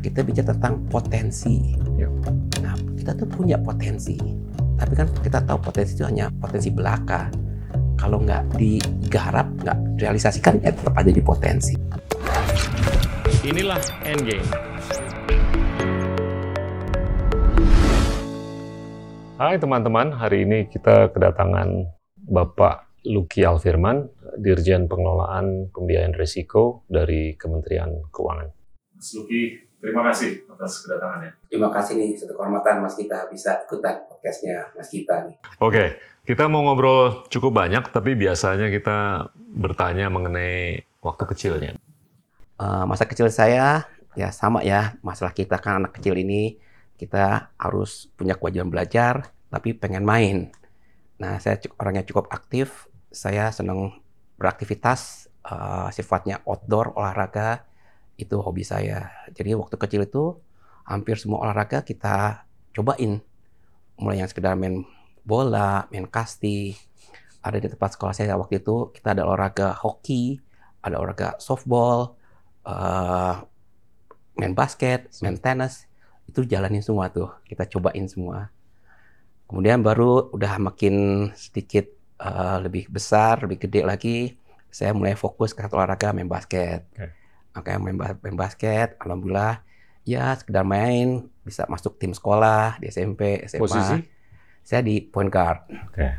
kita bicara tentang potensi. Ya. Nah, kita tuh punya potensi. Tapi kan kita tahu potensi itu hanya potensi belaka. Kalau nggak digarap, nggak realisasikan, ya tetap ada di potensi. Inilah Endgame. Hai teman-teman, hari ini kita kedatangan Bapak Luki Alfirman, Dirjen Pengelolaan Pembiayaan Risiko dari Kementerian Keuangan. Mas Luki, terima kasih atas kedatangannya. Terima kasih nih, satu kehormatan Mas Kita bisa ikutan podcastnya Mas Kita nih. Oke, kita mau ngobrol cukup banyak, tapi biasanya kita bertanya mengenai waktu kecilnya. Uh, masa kecil saya ya sama ya, masalah kita kan anak kecil ini kita harus punya kewajiban belajar, tapi pengen main. Nah, saya orangnya cukup aktif, saya senang beraktivitas, uh, sifatnya outdoor, olahraga, itu hobi saya. Jadi waktu kecil itu hampir semua olahraga kita cobain. Mulai yang sekedar main bola, main kasti. Ada di tempat sekolah saya waktu itu kita ada olahraga hoki, ada olahraga softball, uh, main basket, main tenis. Itu jalanin semua tuh, kita cobain semua. Kemudian baru udah makin sedikit uh, lebih besar, lebih gede lagi, saya mulai fokus ke olahraga main basket. Okay makanya main, main basket alhamdulillah ya sekedar main bisa masuk tim sekolah di SMP SMA Posisi? saya di point guard okay.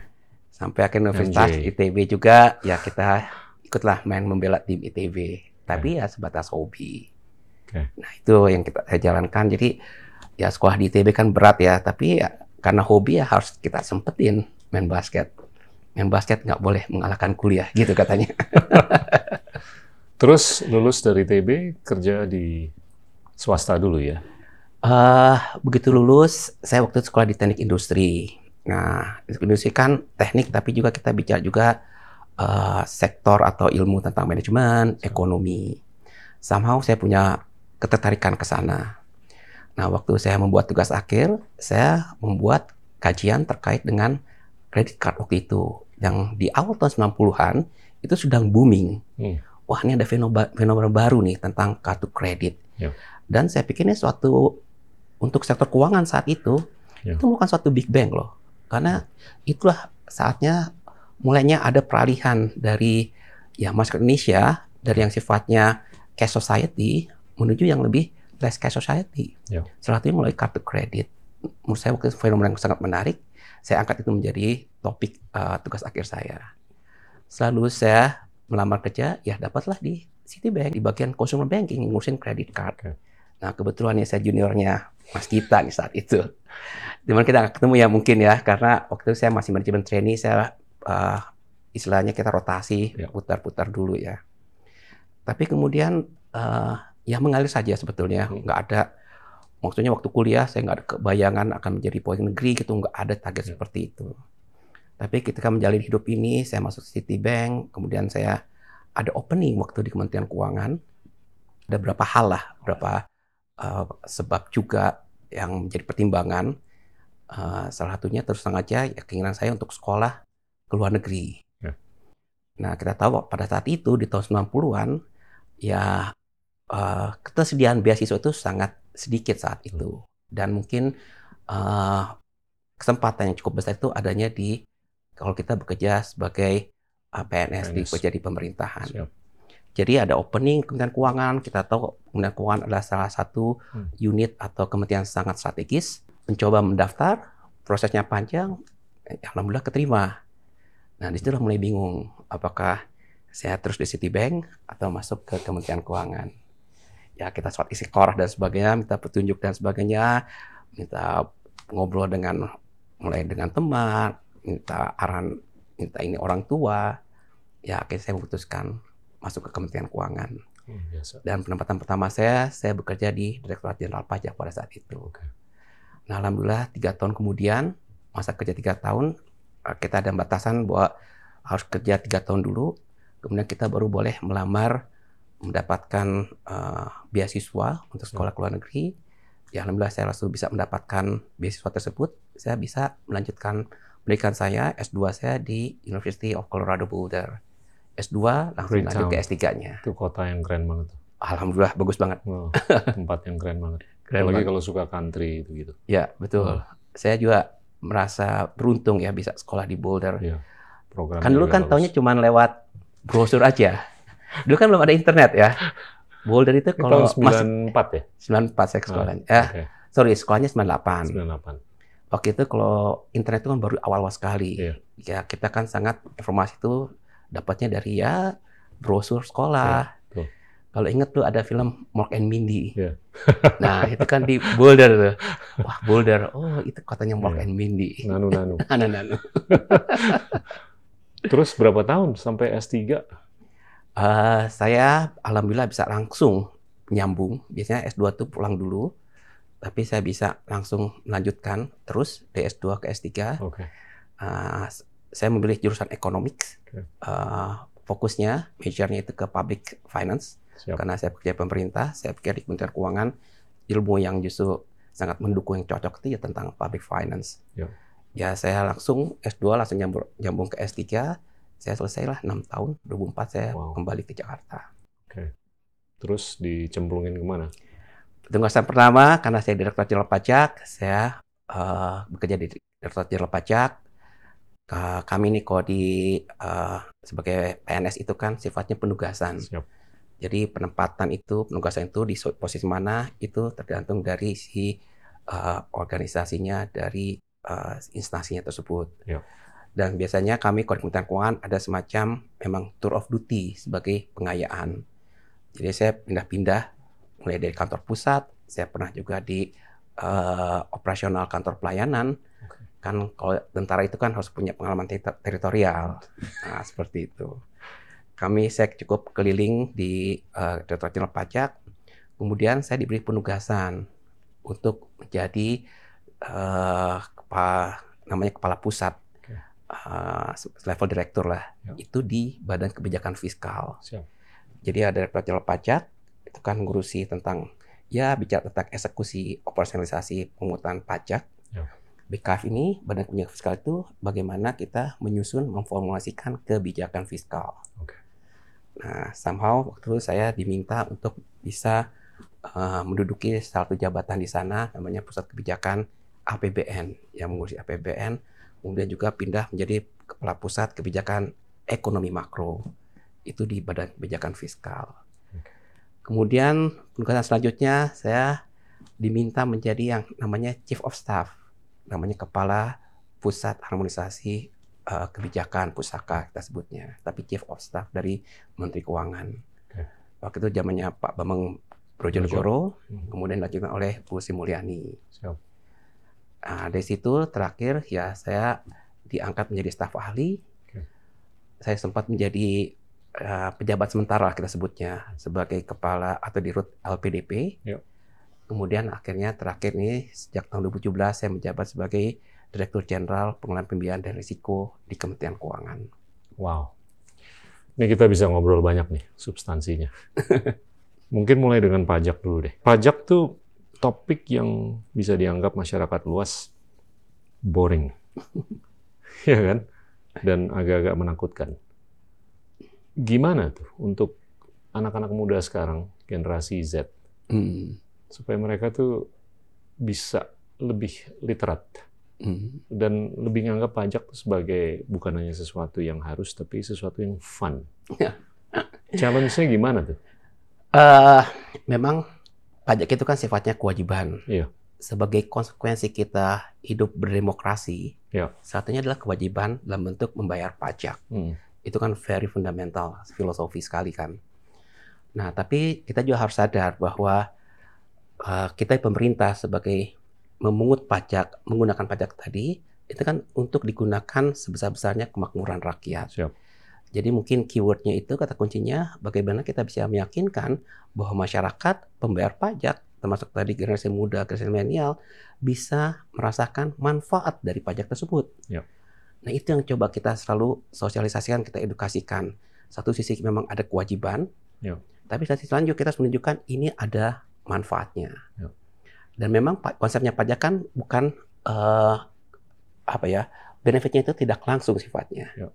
sampai akhirnya universitas MJ. ITB juga ya kita ikutlah main membela tim ITB tapi okay. ya sebatas hobi okay. nah itu yang kita saya jalankan jadi ya sekolah di ITB kan berat ya tapi ya karena hobi ya harus kita sempetin main basket main basket nggak boleh mengalahkan kuliah gitu katanya Terus lulus dari TB kerja di swasta dulu ya? Uh, begitu lulus, saya waktu itu sekolah di teknik industri. Nah, industri kan teknik, tapi juga kita bicara juga uh, sektor atau ilmu tentang manajemen, ekonomi. Somehow saya punya ketertarikan ke sana. Nah, waktu saya membuat tugas akhir, saya membuat kajian terkait dengan kredit card waktu itu. Yang di awal tahun 90-an itu sedang booming. Hmm wah ini ada fenomena, fenomena baru nih tentang kartu kredit. Ya. Dan saya pikir ini suatu untuk sektor keuangan saat itu ya. itu bukan suatu big bang loh. Karena itulah saatnya mulainya ada peralihan dari ya masyarakat Indonesia dari yang sifatnya cash society menuju yang lebih less cash society. Ya. Salah satunya mulai kartu kredit. Menurut saya waktu fenomena yang sangat menarik. Saya angkat itu menjadi topik uh, tugas akhir saya. Selalu saya melamar kerja, ya dapatlah di Citibank di bagian consumer banking ngurusin credit card. Okay. Nah kebetulan ya saya juniornya Mas Kita nih saat itu. Cuman kita nggak ketemu ya mungkin ya karena waktu itu saya masih manajemen trainee saya uh, istilahnya kita rotasi ya. putar-putar dulu ya. Tapi kemudian uh, ya mengalir saja sebetulnya hmm. nggak ada maksudnya waktu kuliah saya nggak ada kebayangan akan menjadi pegawai negeri gitu nggak ada target ya. seperti itu. Tapi ketika menjalani hidup ini, saya masuk Citibank, kemudian saya ada opening waktu di Kementerian Keuangan. Ada berapa hal lah, berapa uh, sebab juga yang menjadi pertimbangan. Uh, salah satunya terus terang aja ya, keinginan saya untuk sekolah ke luar negeri. Ya. Nah, kita tahu pada saat itu di tahun 90-an ya uh, ketersediaan beasiswa itu sangat sedikit saat itu. Hmm. Dan mungkin uh, kesempatan yang cukup besar itu adanya di kalau kita bekerja sebagai uh, PNS, PNS. di bekerja di pemerintahan. Siap. Jadi ada opening Kementerian Keuangan, kita tahu Kementerian Keuangan adalah salah satu hmm. unit atau kementerian sangat strategis. Mencoba mendaftar, prosesnya panjang, eh, alhamdulillah keterima. Nah di situlah mulai bingung, apakah saya terus di Citibank atau masuk ke Kementerian Keuangan. Ya kita soal isi korah dan sebagainya, minta petunjuk dan sebagainya, minta ngobrol dengan mulai dengan teman, minta arahan minta ini orang tua ya akhirnya saya memutuskan masuk ke Kementerian Keuangan. Hmm, biasa. dan penempatan pertama saya saya bekerja di Direktorat Jenderal Pajak pada saat itu. Okay. nah alhamdulillah tiga tahun kemudian masa kerja tiga tahun eh, kita ada batasan bahwa harus kerja tiga tahun dulu. Kemudian kita baru boleh melamar mendapatkan uh, beasiswa untuk sekolah ke luar negeri. Ya alhamdulillah saya langsung bisa mendapatkan beasiswa tersebut. Saya bisa melanjutkan pendidikan saya S2 saya di University of Colorado Boulder. S2 langsung lanjut ke S3-nya. Itu kota yang keren banget. Alhamdulillah bagus banget. Wow, tempat yang keren banget. Keren Apalagi banget. kalau suka country itu gitu. Ya, betul. Hmm. Saya juga merasa beruntung ya bisa sekolah di Boulder. Iya. Program Kan dulu kan taunya cuma lewat brosur aja. Dulu kan belum ada internet ya. Boulder itu kalau tahun mas 94 ya? 94 saya sekolahnya. Eh, Oke, sorry, sekolahnya 98. 98. Waktu itu kalau internet itu kan baru awal-awal sekali. Iya. Ya, kita kan sangat informasi itu dapatnya dari ya brosur sekolah. Iya, betul. Kalau inget tuh ada film Mork and Mindy. Iya. nah, itu kan di Boulder tuh. Wah, Boulder. Oh, itu kotanya Mork Iya. and Mindy. Nanu-nanu. Nanu-nanu. Terus berapa tahun sampai S3? Eh, saya alhamdulillah bisa langsung nyambung. Biasanya S2 tuh pulang dulu. Tapi saya bisa langsung melanjutkan terus dari S2 ke S3. Oke. Uh, saya memilih jurusan economics. Oke. Uh, fokusnya, majornya itu ke public finance. Siap. Karena saya bekerja pemerintah, saya pikir di Kementerian Keuangan, ilmu yang justru sangat mendukung yang cocok itu ya tentang public finance. Ya. Ya saya langsung S2 langsung nyambung, nyambung ke S3. Saya selesailah 6 tahun, 2004 saya Wow. kembali ke Jakarta. Terus dicemplungin ke mana? Tugasan pertama, karena saya Direktur Jenderal Pajak, saya eh, bekerja di Direktur Jenderal Pajak. Ke- kami ini kalau di eh, sebagai PNS itu kan sifatnya penugasan. Siap. Jadi penempatan itu, penugasan itu di posisi mana itu tergantung dari si eh, organisasinya, dari eh, instansinya tersebut. Ya. Dan biasanya kami kalau di Kementerian Keuangan ada semacam memang tour of duty sebagai pengayaan. Jadi saya pindah-pindah mulai dari kantor pusat, saya pernah juga di eh, operasional kantor pelayanan. Kan kalau tentara itu kan harus punya pengalaman ter- teritorial. Nah, seperti itu. Kami saya cukup keliling di eh, Direktorat Jenderal Pajak. Kemudian saya diberi penugasan untuk menjadi eh, kepala namanya kepala pusat. Eh, level direktur lah. Ya. Itu di Badan Kebijakan Fiskal. Siap. Jadi ada Direktorat Jenderal Pajak itu kan ngurusi tentang ya bicara tentang eksekusi operasionalisasi pemungutan pajak. Ya. BKF ini Badan Kebijakan Fiskal itu bagaimana kita menyusun memformulasikan kebijakan fiskal. Oke. Nah, somehow waktu itu saya diminta untuk bisa eh, menduduki satu jabatan di sana namanya Pusat Kebijakan APBN yang mengurusi APBN, kemudian juga pindah menjadi Kepala Pusat Kebijakan Ekonomi Makro itu di Badan Kebijakan Fiskal. Kemudian penugasan selanjutnya saya diminta menjadi yang namanya Chief of Staff, namanya Kepala Pusat Harmonisasi eh, Kebijakan Pusaka kita sebutnya, tapi Chief of Staff dari Menteri Keuangan. Oke. Waktu itu zamannya Pak Bambang Brojonegoro, Hmm. kemudian dilanjutkan oleh Bu Sri Mulyani. Siap. Nah, dari situ terakhir ya saya diangkat menjadi staf ahli. Oke. Saya sempat menjadi eh, pejabat sementara kita sebutnya sebagai kepala atau di rut LPDP. Yuk. Kemudian akhirnya terakhir ini sejak tahun 2017 saya menjabat sebagai Direktur Jenderal Pengelolaan Pembiayaan dan Risiko di Kementerian Keuangan. Wow. Ini kita bisa ngobrol banyak nih substansinya. Mungkin mulai dengan pajak dulu deh. Pajak tuh topik yang bisa dianggap masyarakat luas boring. ya kan? Dan agak-agak menakutkan. Gimana tuh untuk anak-anak muda sekarang, generasi Z, Hmm. supaya mereka tuh bisa lebih literat Hmm. dan lebih nganggap pajak sebagai bukan hanya sesuatu yang harus tapi sesuatu yang fun. Ya. Challenge-nya gimana tuh? Eh, memang pajak itu kan sifatnya kewajiban. Iya. Sebagai konsekuensi kita hidup berdemokrasi, Iya. satunya adalah kewajiban dalam bentuk membayar pajak. Hmm. Itu kan very fundamental, filosofi sekali kan. Nah, tapi kita juga harus sadar bahwa eh, kita pemerintah sebagai memungut pajak, menggunakan pajak tadi, itu kan untuk digunakan sebesar-besarnya kemakmuran rakyat. Siap. Jadi mungkin keywordnya itu kata kuncinya bagaimana kita bisa meyakinkan bahwa masyarakat pembayar pajak termasuk tadi generasi muda, generasi milenial bisa merasakan manfaat dari pajak tersebut. Yap. Nah itu yang coba kita selalu sosialisasikan, kita edukasikan. Satu sisi memang ada kewajiban, Yap. tapi satu sisi lanjut kita harus menunjukkan ini ada manfaatnya. Yap. Dan memang konsepnya pajak kan bukan eh, apa ya benefitnya itu tidak langsung sifatnya. Yap.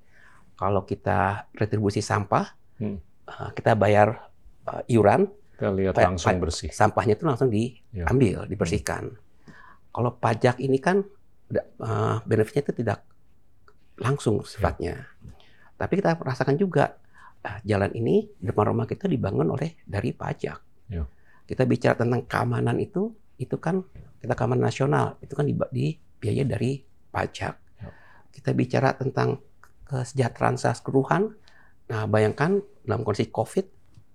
Kalau kita retribusi sampah, Hmm. eh, kita bayar eh, iuran, Kita lihat langsung bersih. sampahnya itu langsung Ya. diambil, dibersihkan. Kalau pajak ini kan eh, benefitnya itu tidak langsung sifatnya. Tapi kita rasakan juga eh, jalan ini depan rumah kita dibangun oleh dari pajak. Ya. Kita bicara tentang keamanan itu, itu kan kita keamanan nasional, itu kan dibiayai dari pajak. Ya. Kita bicara tentang kesejahteraan secara keseluruhan. Nah, bayangkan dalam kondisi COVID,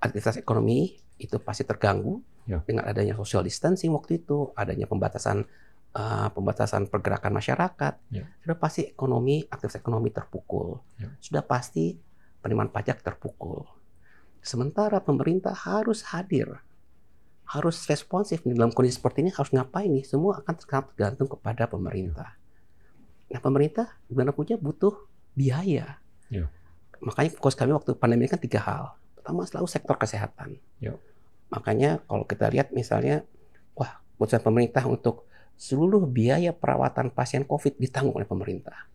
aktivitas ekonomi itu pasti terganggu Ya. dengan adanya social distancing waktu itu, adanya pembatasan eh, pembatasan pergerakan masyarakat, Ya. sudah pasti ekonomi aktivitas ekonomi terpukul, Ya. sudah pasti penerimaan pajak terpukul. Sementara pemerintah harus hadir, harus responsif nih dalam kondisi seperti ini harus ngapain nih? Semua akan tergantung kepada pemerintah. Nah, pemerintah benar punya butuh biaya. Ya. Makanya fokus kami waktu pandemi ini kan tiga hal. Pertama selalu sektor kesehatan. Ya. Makanya kalau kita lihat misalnya, wah keputusan pemerintah untuk seluruh biaya perawatan pasien COVID ditanggung oleh pemerintah.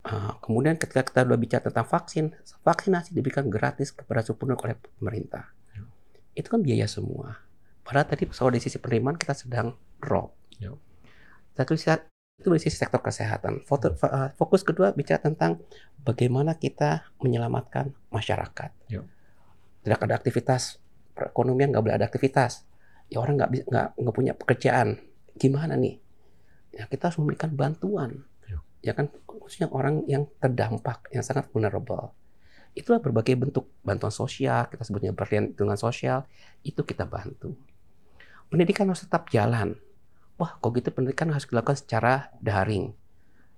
Uh, kemudian ketika kita sudah bicara tentang vaksin, vaksinasi diberikan gratis kepada penduduk oleh pemerintah. Ya. Itu kan biaya semua. Padahal tadi soal di sisi penerimaan kita sedang drop. Ya. Satu sisi itu dari sisi sektor kesehatan. Uh, Fokus kedua bicara tentang bagaimana kita menyelamatkan masyarakat. Ya. Tidak ada aktivitas perekonomian, nggak boleh ada aktivitas. Ya orang nggak nggak punya pekerjaan. Gimana nih? Ya kita harus memberikan bantuan. Ya. Ya kan khususnya orang yang terdampak, yang sangat vulnerable. Itulah berbagai bentuk bantuan sosial, kita sebutnya perlindungan sosial, itu kita bantu. Pendidikan harus tetap jalan. Wah, kok gitu pendidikan harus dilakukan secara daring.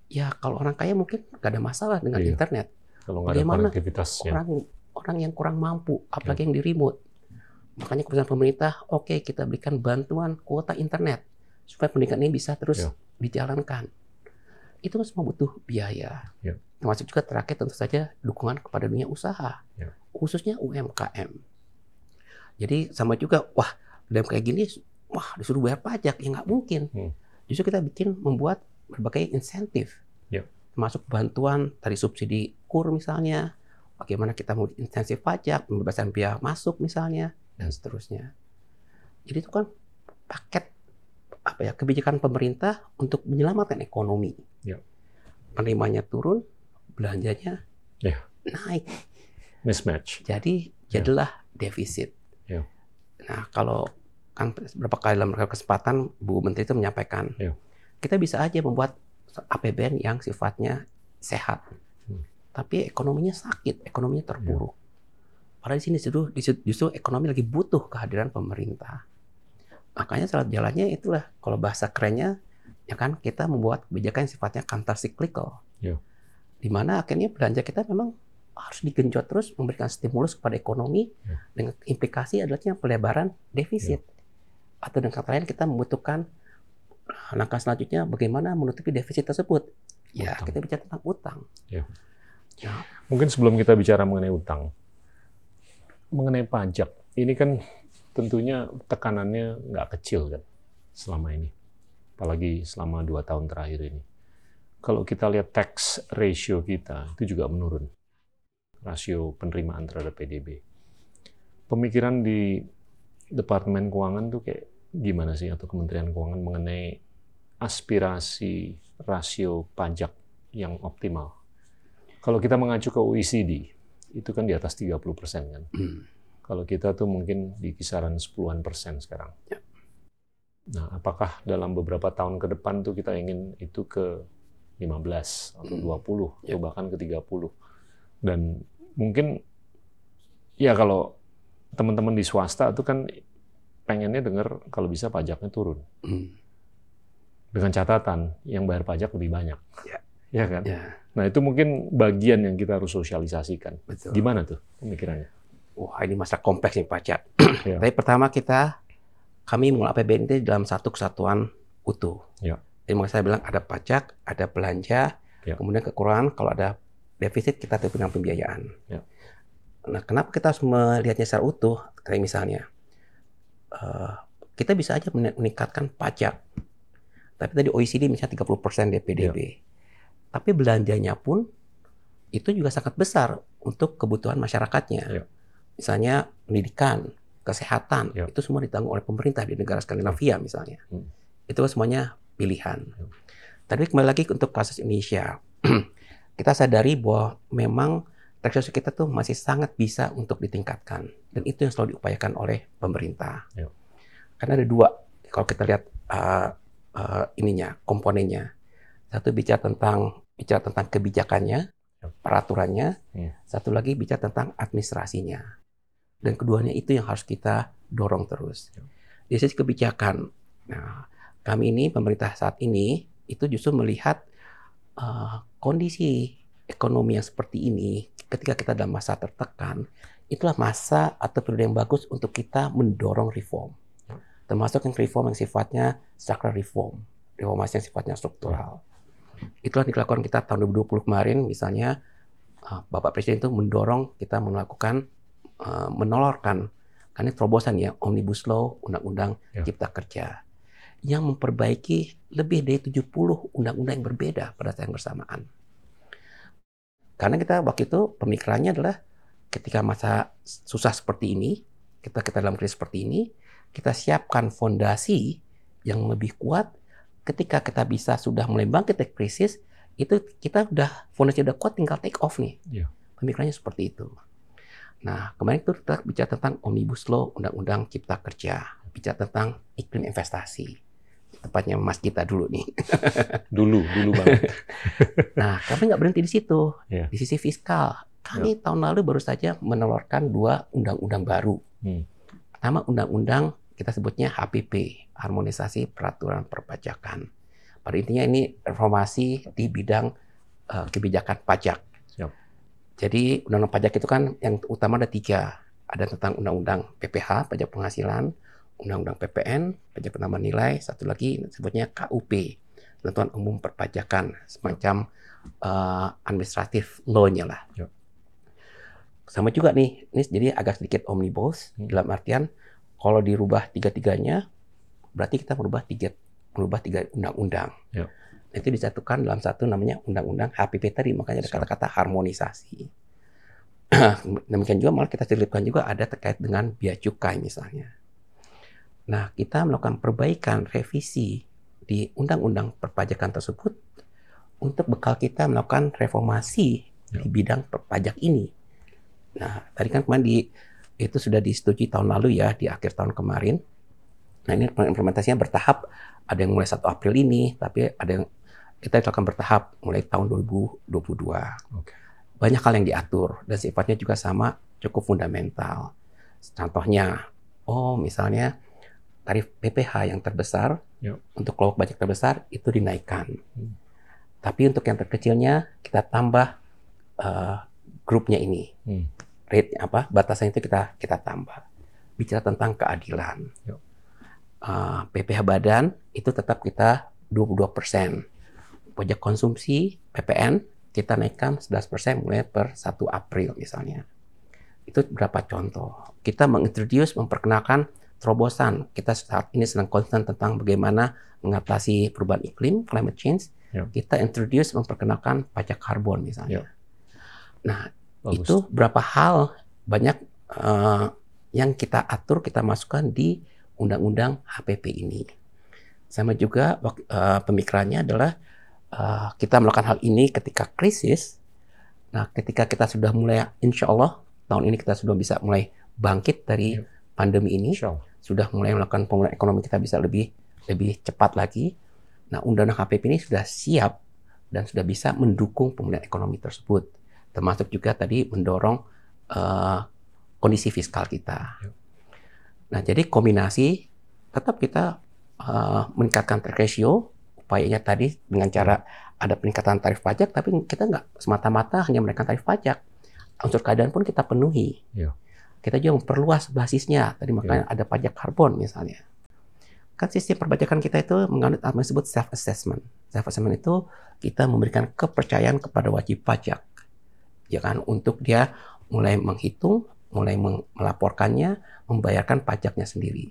Ya, kalau orang kaya mungkin nggak ada masalah dengan Iya. internet. Kalau nggak ada Bagaimana konektivitasnya. Orang orang yang kurang mampu, Ya. apalagi yang di remote. Makanya keputusan pemerintah, oke kita berikan bantuan kuota internet supaya pendidikan ini bisa terus Ya. dijalankan. Itu semua butuh biaya. Ya. Termasuk juga terakhir tentu saja dukungan kepada dunia usaha, Ya. khususnya UMKM. Jadi sama juga, wah dalam kayak gini, wah disuruh bayar pajak, ya nggak mungkin. Hmm. Justru kita bikin membuat berbagai insentif, Ya. termasuk bantuan dari subsidi kur misalnya, bagaimana kita mau intensif pajak, pembebasan biaya masuk misalnya, dan seterusnya. Jadi itu kan paket apa ya kebijakan pemerintah untuk menyelamatkan ekonomi. Ya. Penerimanya turun, belanjanya Ya. naik. Mismatch. Jadi Ya. jadilah defisit. Ya. Nah kalau kan beberapa kali dalam kesempatan Bu Menteri itu menyampaikan, Ya. kita bisa aja membuat APBN yang sifatnya sehat, Hmm. tapi ekonominya sakit, ekonominya terpuruk. Padahal di sini justru, justru ekonomi lagi butuh kehadiran pemerintah. Makanya salah jalannya itulah kalau bahasa kerennya ya kan kita membuat kebijakan yang sifatnya counter cyclical. Ya. Di mana akhirnya belanja kita memang harus digenjot terus memberikan stimulus kepada ekonomi Ya. dengan implikasi adanya pelebaran defisit. Atau dengan kata lain kita membutuhkan uh, langkah selanjutnya bagaimana menutupi defisit tersebut. Ya, Utang. kita bicara tentang utang. Mungkin sebelum kita bicara mengenai utang, mengenai pajak, ini kan tentunya tekanannya nggak kecil kan selama ini, apalagi selama dua tahun terakhir ini. Kalau kita lihat tax ratio kita itu juga menurun, rasio penerimaan terhadap PDB. Pemikiran di Departemen Keuangan tuh kayak gimana sih atau Kementerian Keuangan mengenai aspirasi rasio pajak yang optimal? Kalau kita mengacu ke OECD, itu kan di atas 30 persen kan. Hmm. Kalau kita tuh mungkin di kisaran 10-an persen sekarang. Ya. Nah, apakah dalam beberapa tahun ke depan tuh kita ingin itu ke 15 atau Hmm. 20 Ya. atau bahkan ke 30? Dan mungkin ya kalau teman-teman di swasta tuh kan pengennya dengar kalau bisa pajaknya turun. Hmm. Dengan catatan yang bayar pajak lebih banyak. Ya. Ya kan? Ya, Nah, itu mungkin bagian yang kita harus sosialisasikan. betul. Gimana tuh pemikirannya? Wah, ini masalah kompleks nih pajak. Ya. Tapi pertama kita, kami mengelola APBN itu dalam satu kesatuan utuh. Ya. Jadi makanya saya bilang ada pajak, ada belanja, Ya. kemudian kekurangan kalau ada defisit kita dengan pembiayaan. Ya. Nah, kenapa kita harus melihatnya secara utuh? Kayak misalnya, eh, kita bisa aja men- meningkatkan pajak. Tapi tadi OECD misalnya 30% DPDB. Tapi belanjanya pun itu juga sangat besar untuk kebutuhan masyarakatnya. Ya. Misalnya pendidikan, kesehatan, Ya. itu semua ditanggung oleh pemerintah di negara Skandinavia misalnya. Hmm. Itu semuanya pilihan. Ya. Tapi kembali lagi untuk kasus Indonesia, kita sadari bahwa memang tax kita tuh masih sangat bisa untuk ditingkatkan. Dan itu yang selalu diupayakan oleh pemerintah. Ya. Karena ada dua, kalau kita lihat uh, uh, ininya, komponennya. Satu bicara tentang bicara tentang kebijakannya, Ya. peraturannya, Hmm. satu lagi bicara tentang administrasinya. Dan keduanya itu yang harus kita dorong terus. Ya. Di sisi kebijakan, nah kami ini pemerintah saat ini itu justru melihat uh, kondisi ekonomi yang seperti ini ketika kita dalam masa tertekan, itulah masa atau periode yang bagus untuk kita mendorong reform. Termasuk yang reform yang sifatnya structural reform, reformasi yang sifatnya struktural. Itulah yang dilakukan kita tahun 2020 kemarin, misalnya uh, Bapak Presiden itu mendorong kita melakukan uh, menolorkan karena terobosan ya omnibus law undang-undang Ya. cipta kerja yang memperbaiki lebih dari 70 undang-undang yang berbeda pada saat yang bersamaan. Karena kita waktu itu pemikirannya adalah ketika masa susah seperti ini, kita kita dalam krisis seperti ini, kita siapkan fondasi yang lebih kuat ketika kita bisa sudah mulai bangkit dari krisis, itu kita udah fondasi udah kuat tinggal take off nih. Iya. Pemikirannya seperti itu. Nah, kemarin itu kita bicara tentang Omnibus Law, Undang-Undang Cipta Kerja, bicara tentang iklim investasi. Tepatnya Mas kita dulu nih. Dulu, dulu banget. Nah, kami nggak berhenti di situ. Iya. Di sisi fiskal, kami tahun lalu baru saja menelurkan dua undang-undang baru. Hmm. Pertama, undang-undang kita sebutnya HPP, Harmonisasi Peraturan Perpajakan. Pada intinya ini reformasi di bidang eh, kebijakan pajak. Jadi undang-undang pajak itu kan yang utama ada tiga. Ada tentang undang-undang PPH, pajak penghasilan, undang-undang PPN, pajak penambahan nilai, satu lagi sebutnya KUP, ketentuan umum perpajakan, semacam eh, administratif law-nya lah. Yep. Sama juga nih, ini jadi agak sedikit omnibus Hmm. dalam artian kalau dirubah tiga-tiganya, berarti kita merubah tiga merubah tiga undang-undang. Yep. Itu disatukan dalam satu namanya undang-undang HPP tadi, makanya ada kata-kata harmonisasi. Demikian juga malah kita selipkan juga ada terkait dengan biaya cukai misalnya. Nah, kita melakukan perbaikan revisi di undang-undang perpajakan tersebut untuk bekal kita melakukan reformasi di bidang perpajak ini. Nah, tadi kan kemarin di itu sudah disetujui tahun lalu ya di akhir tahun kemarin. Nah, ini implementasinya bertahap. Ada yang mulai 1 April ini, tapi ada yang kita akan bertahap mulai tahun 2022 Oke. banyak hal yang diatur dan sifatnya juga sama cukup fundamental. Contohnya, oh misalnya tarif PPH yang terbesar Yuk. untuk kelompok pajak terbesar itu dinaikkan. Hmm. Tapi untuk yang terkecilnya kita tambah eh, grupnya ini, Hmm. rate apa batasan itu kita kita tambah. Bicara tentang keadilan, Yuk. Eh, PPH badan itu tetap kita 22 Pajak konsumsi PPN kita naikkan 11% mulai per 1 April misalnya. Itu berapa contoh. Kita mengintroduce, memperkenalkan terobosan. Kita saat ini sedang concern tentang bagaimana mengatasi perubahan iklim, climate change. Ya. Kita introduce, memperkenalkan pajak karbon misalnya. Nah, Bagus. itu berapa hal banyak eh, yang kita atur, kita masukkan di undang-undang HPP ini. Sama juga eh, pemikirannya adalah eh, kita melakukan hal ini ketika krisis. Nah, ketika kita sudah mulai, insya Allah tahun ini kita sudah bisa mulai bangkit dari Iya. pandemi ini, sudah mulai melakukan pemulihan ekonomi kita bisa lebih lebih cepat lagi. Nah, undang-undang HPP ini sudah siap dan sudah bisa mendukung pemulihan ekonomi tersebut, termasuk juga tadi mendorong eh, kondisi fiskal kita. Ya. Nah, jadi kombinasi tetap kita eh, meningkatkan tax ratio, upayanya tadi dengan cara ada peningkatan tarif pajak, tapi kita nggak semata-mata hanya menaikkan tarif pajak. Unsur keadaan pun kita penuhi. Ya. Kita juga memperluas basisnya. Tadi makanya ada pajak karbon misalnya. Kan sistem perpajakan kita itu menganut apa yang disebut self assessment. Self assessment itu kita memberikan kepercayaan kepada wajib pajak. Ya kan untuk dia mulai menghitung, mulai melaporkannya, membayarkan pajaknya sendiri.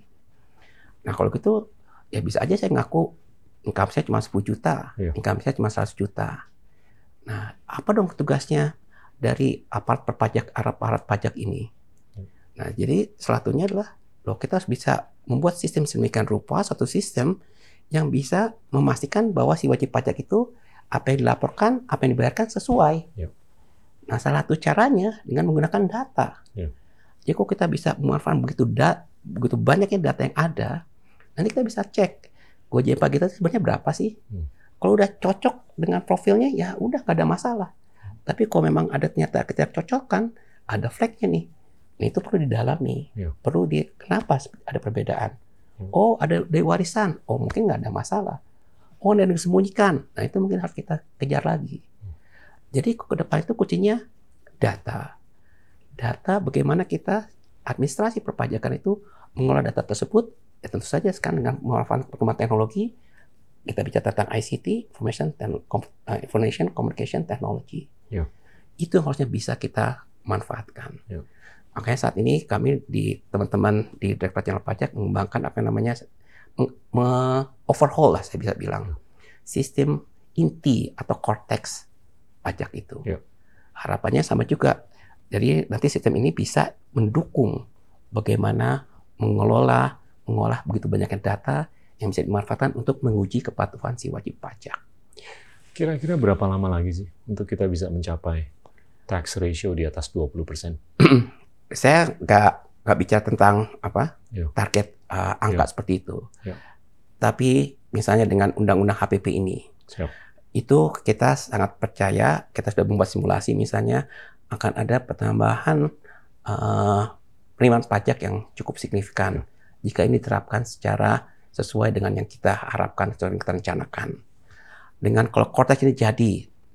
Nah, kalau gitu ya bisa aja saya ngaku income saya cuma 10 juta, Iya. income saya cuma 100 juta. Nah, apa dong tugasnya dari aparat perpajak aparat pajak ini? Nah, jadi salah satunya adalah loh kita harus bisa membuat sistem sedemikian rupa, satu sistem yang bisa memastikan bahwa si wajib pajak itu apa yang dilaporkan, apa yang dibayarkan sesuai. Yep. Nah, salah satu caranya dengan menggunakan data. Yep. Jadi kok kita bisa memanfaatkan begitu da begitu banyaknya data yang ada, nanti kita bisa cek wajib pajak kita sebenarnya berapa sih? Hmm. Kalau udah cocok dengan profilnya, ya udah nggak ada masalah. Tapi kalau memang ada ternyata kita cocokkan, ada flagnya nih. Nah, itu perlu didalami. Iya. Perlu di kenapa ada perbedaan? Hmm. Oh, ada dari warisan. Oh, mungkin nggak ada masalah. Oh, ada yang disembunyikan. Nah, itu mungkin harus kita kejar lagi. Jadi ke depan itu kuncinya data. Data bagaimana kita administrasi perpajakan itu mengolah data tersebut. Ya tentu saja sekarang dengan memanfaatkan perkembangan teknologi, kita bicara tentang ICT, Information, uh, Information Communication Technology. Ya. Itu yang harusnya bisa kita manfaatkan. Ya. Makanya saat ini kami di teman-teman di Direktorat Jenderal Pajak mengembangkan apa yang namanya me- overhaul lah saya bisa bilang sistem inti atau cortex pajak itu. Ya. Harapannya sama juga. Jadi nanti sistem ini bisa mendukung bagaimana mengelola, mengolah begitu banyaknya data yang bisa dimanfaatkan untuk menguji kepatuhan si wajib pajak. Kira-kira berapa lama lagi sih untuk kita bisa mencapai tax ratio di atas 20%? Saya nggak nggak bicara tentang apa Ya. target uh, angka Ya. seperti itu. Ya. Tapi misalnya dengan undang-undang HPP ini, Siap. itu kita sangat percaya kita sudah membuat simulasi misalnya akan ada penambahan uh, penerimaan pajak yang cukup signifikan jika ini diterapkan secara sesuai dengan yang kita harapkan sesuai yang kita rencanakan. Dengan kalau kortex ini jadi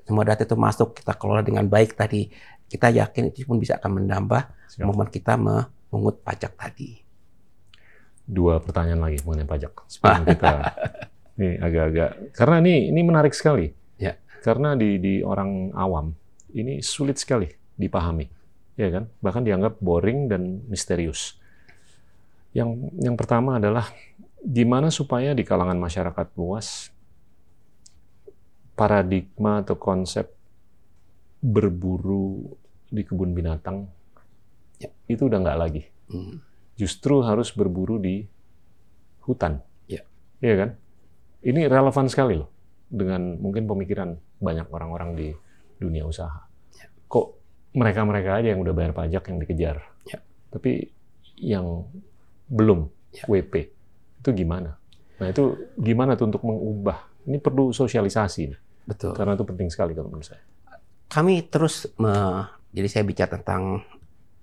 semua data itu masuk kita kelola dengan baik tadi kita yakin itu pun bisa akan menambah Siap. momen kita memungut pajak tadi. Dua pertanyaan lagi mengenai pajak. Sebelum kita ini agak-agak karena ini ini menarik sekali. Ya. Karena di di orang awam ini sulit sekali dipahami, ya kan? Bahkan dianggap boring dan misterius. Yang yang pertama adalah gimana supaya di kalangan masyarakat luas paradigma atau konsep berburu di kebun binatang Ya. itu udah nggak lagi Hmm. justru harus berburu di hutan. Ya. Iya kan? Ini relevan sekali loh dengan mungkin pemikiran banyak orang-orang di dunia usaha. Ya. Kok mereka-mereka aja yang udah bayar pajak yang dikejar. Ya. Tapi yang belum Ya. WP itu gimana? Nah, itu gimana tuh untuk mengubah? Ini perlu sosialisasi Betul. karena itu penting sekali kalau menurut saya. Kami terus me- jadi saya bicara tentang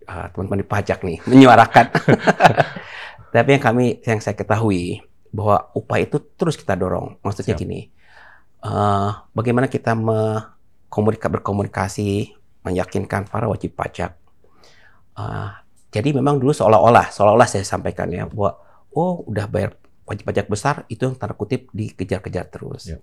uh, teman-teman di pajak nih menyuarakan. Tapi yang kami yang saya ketahui bahwa upaya itu terus kita dorong. Maksudnya Siap. gini, uh, bagaimana kita me- berkomunikasi, meyakinkan para wajib pajak. Uh, jadi memang dulu seolah-olah, seolah-olah saya sampaikan ya bahwa oh udah bayar wajib pajak besar itu yang tanda kutip dikejar-kejar terus. Siap.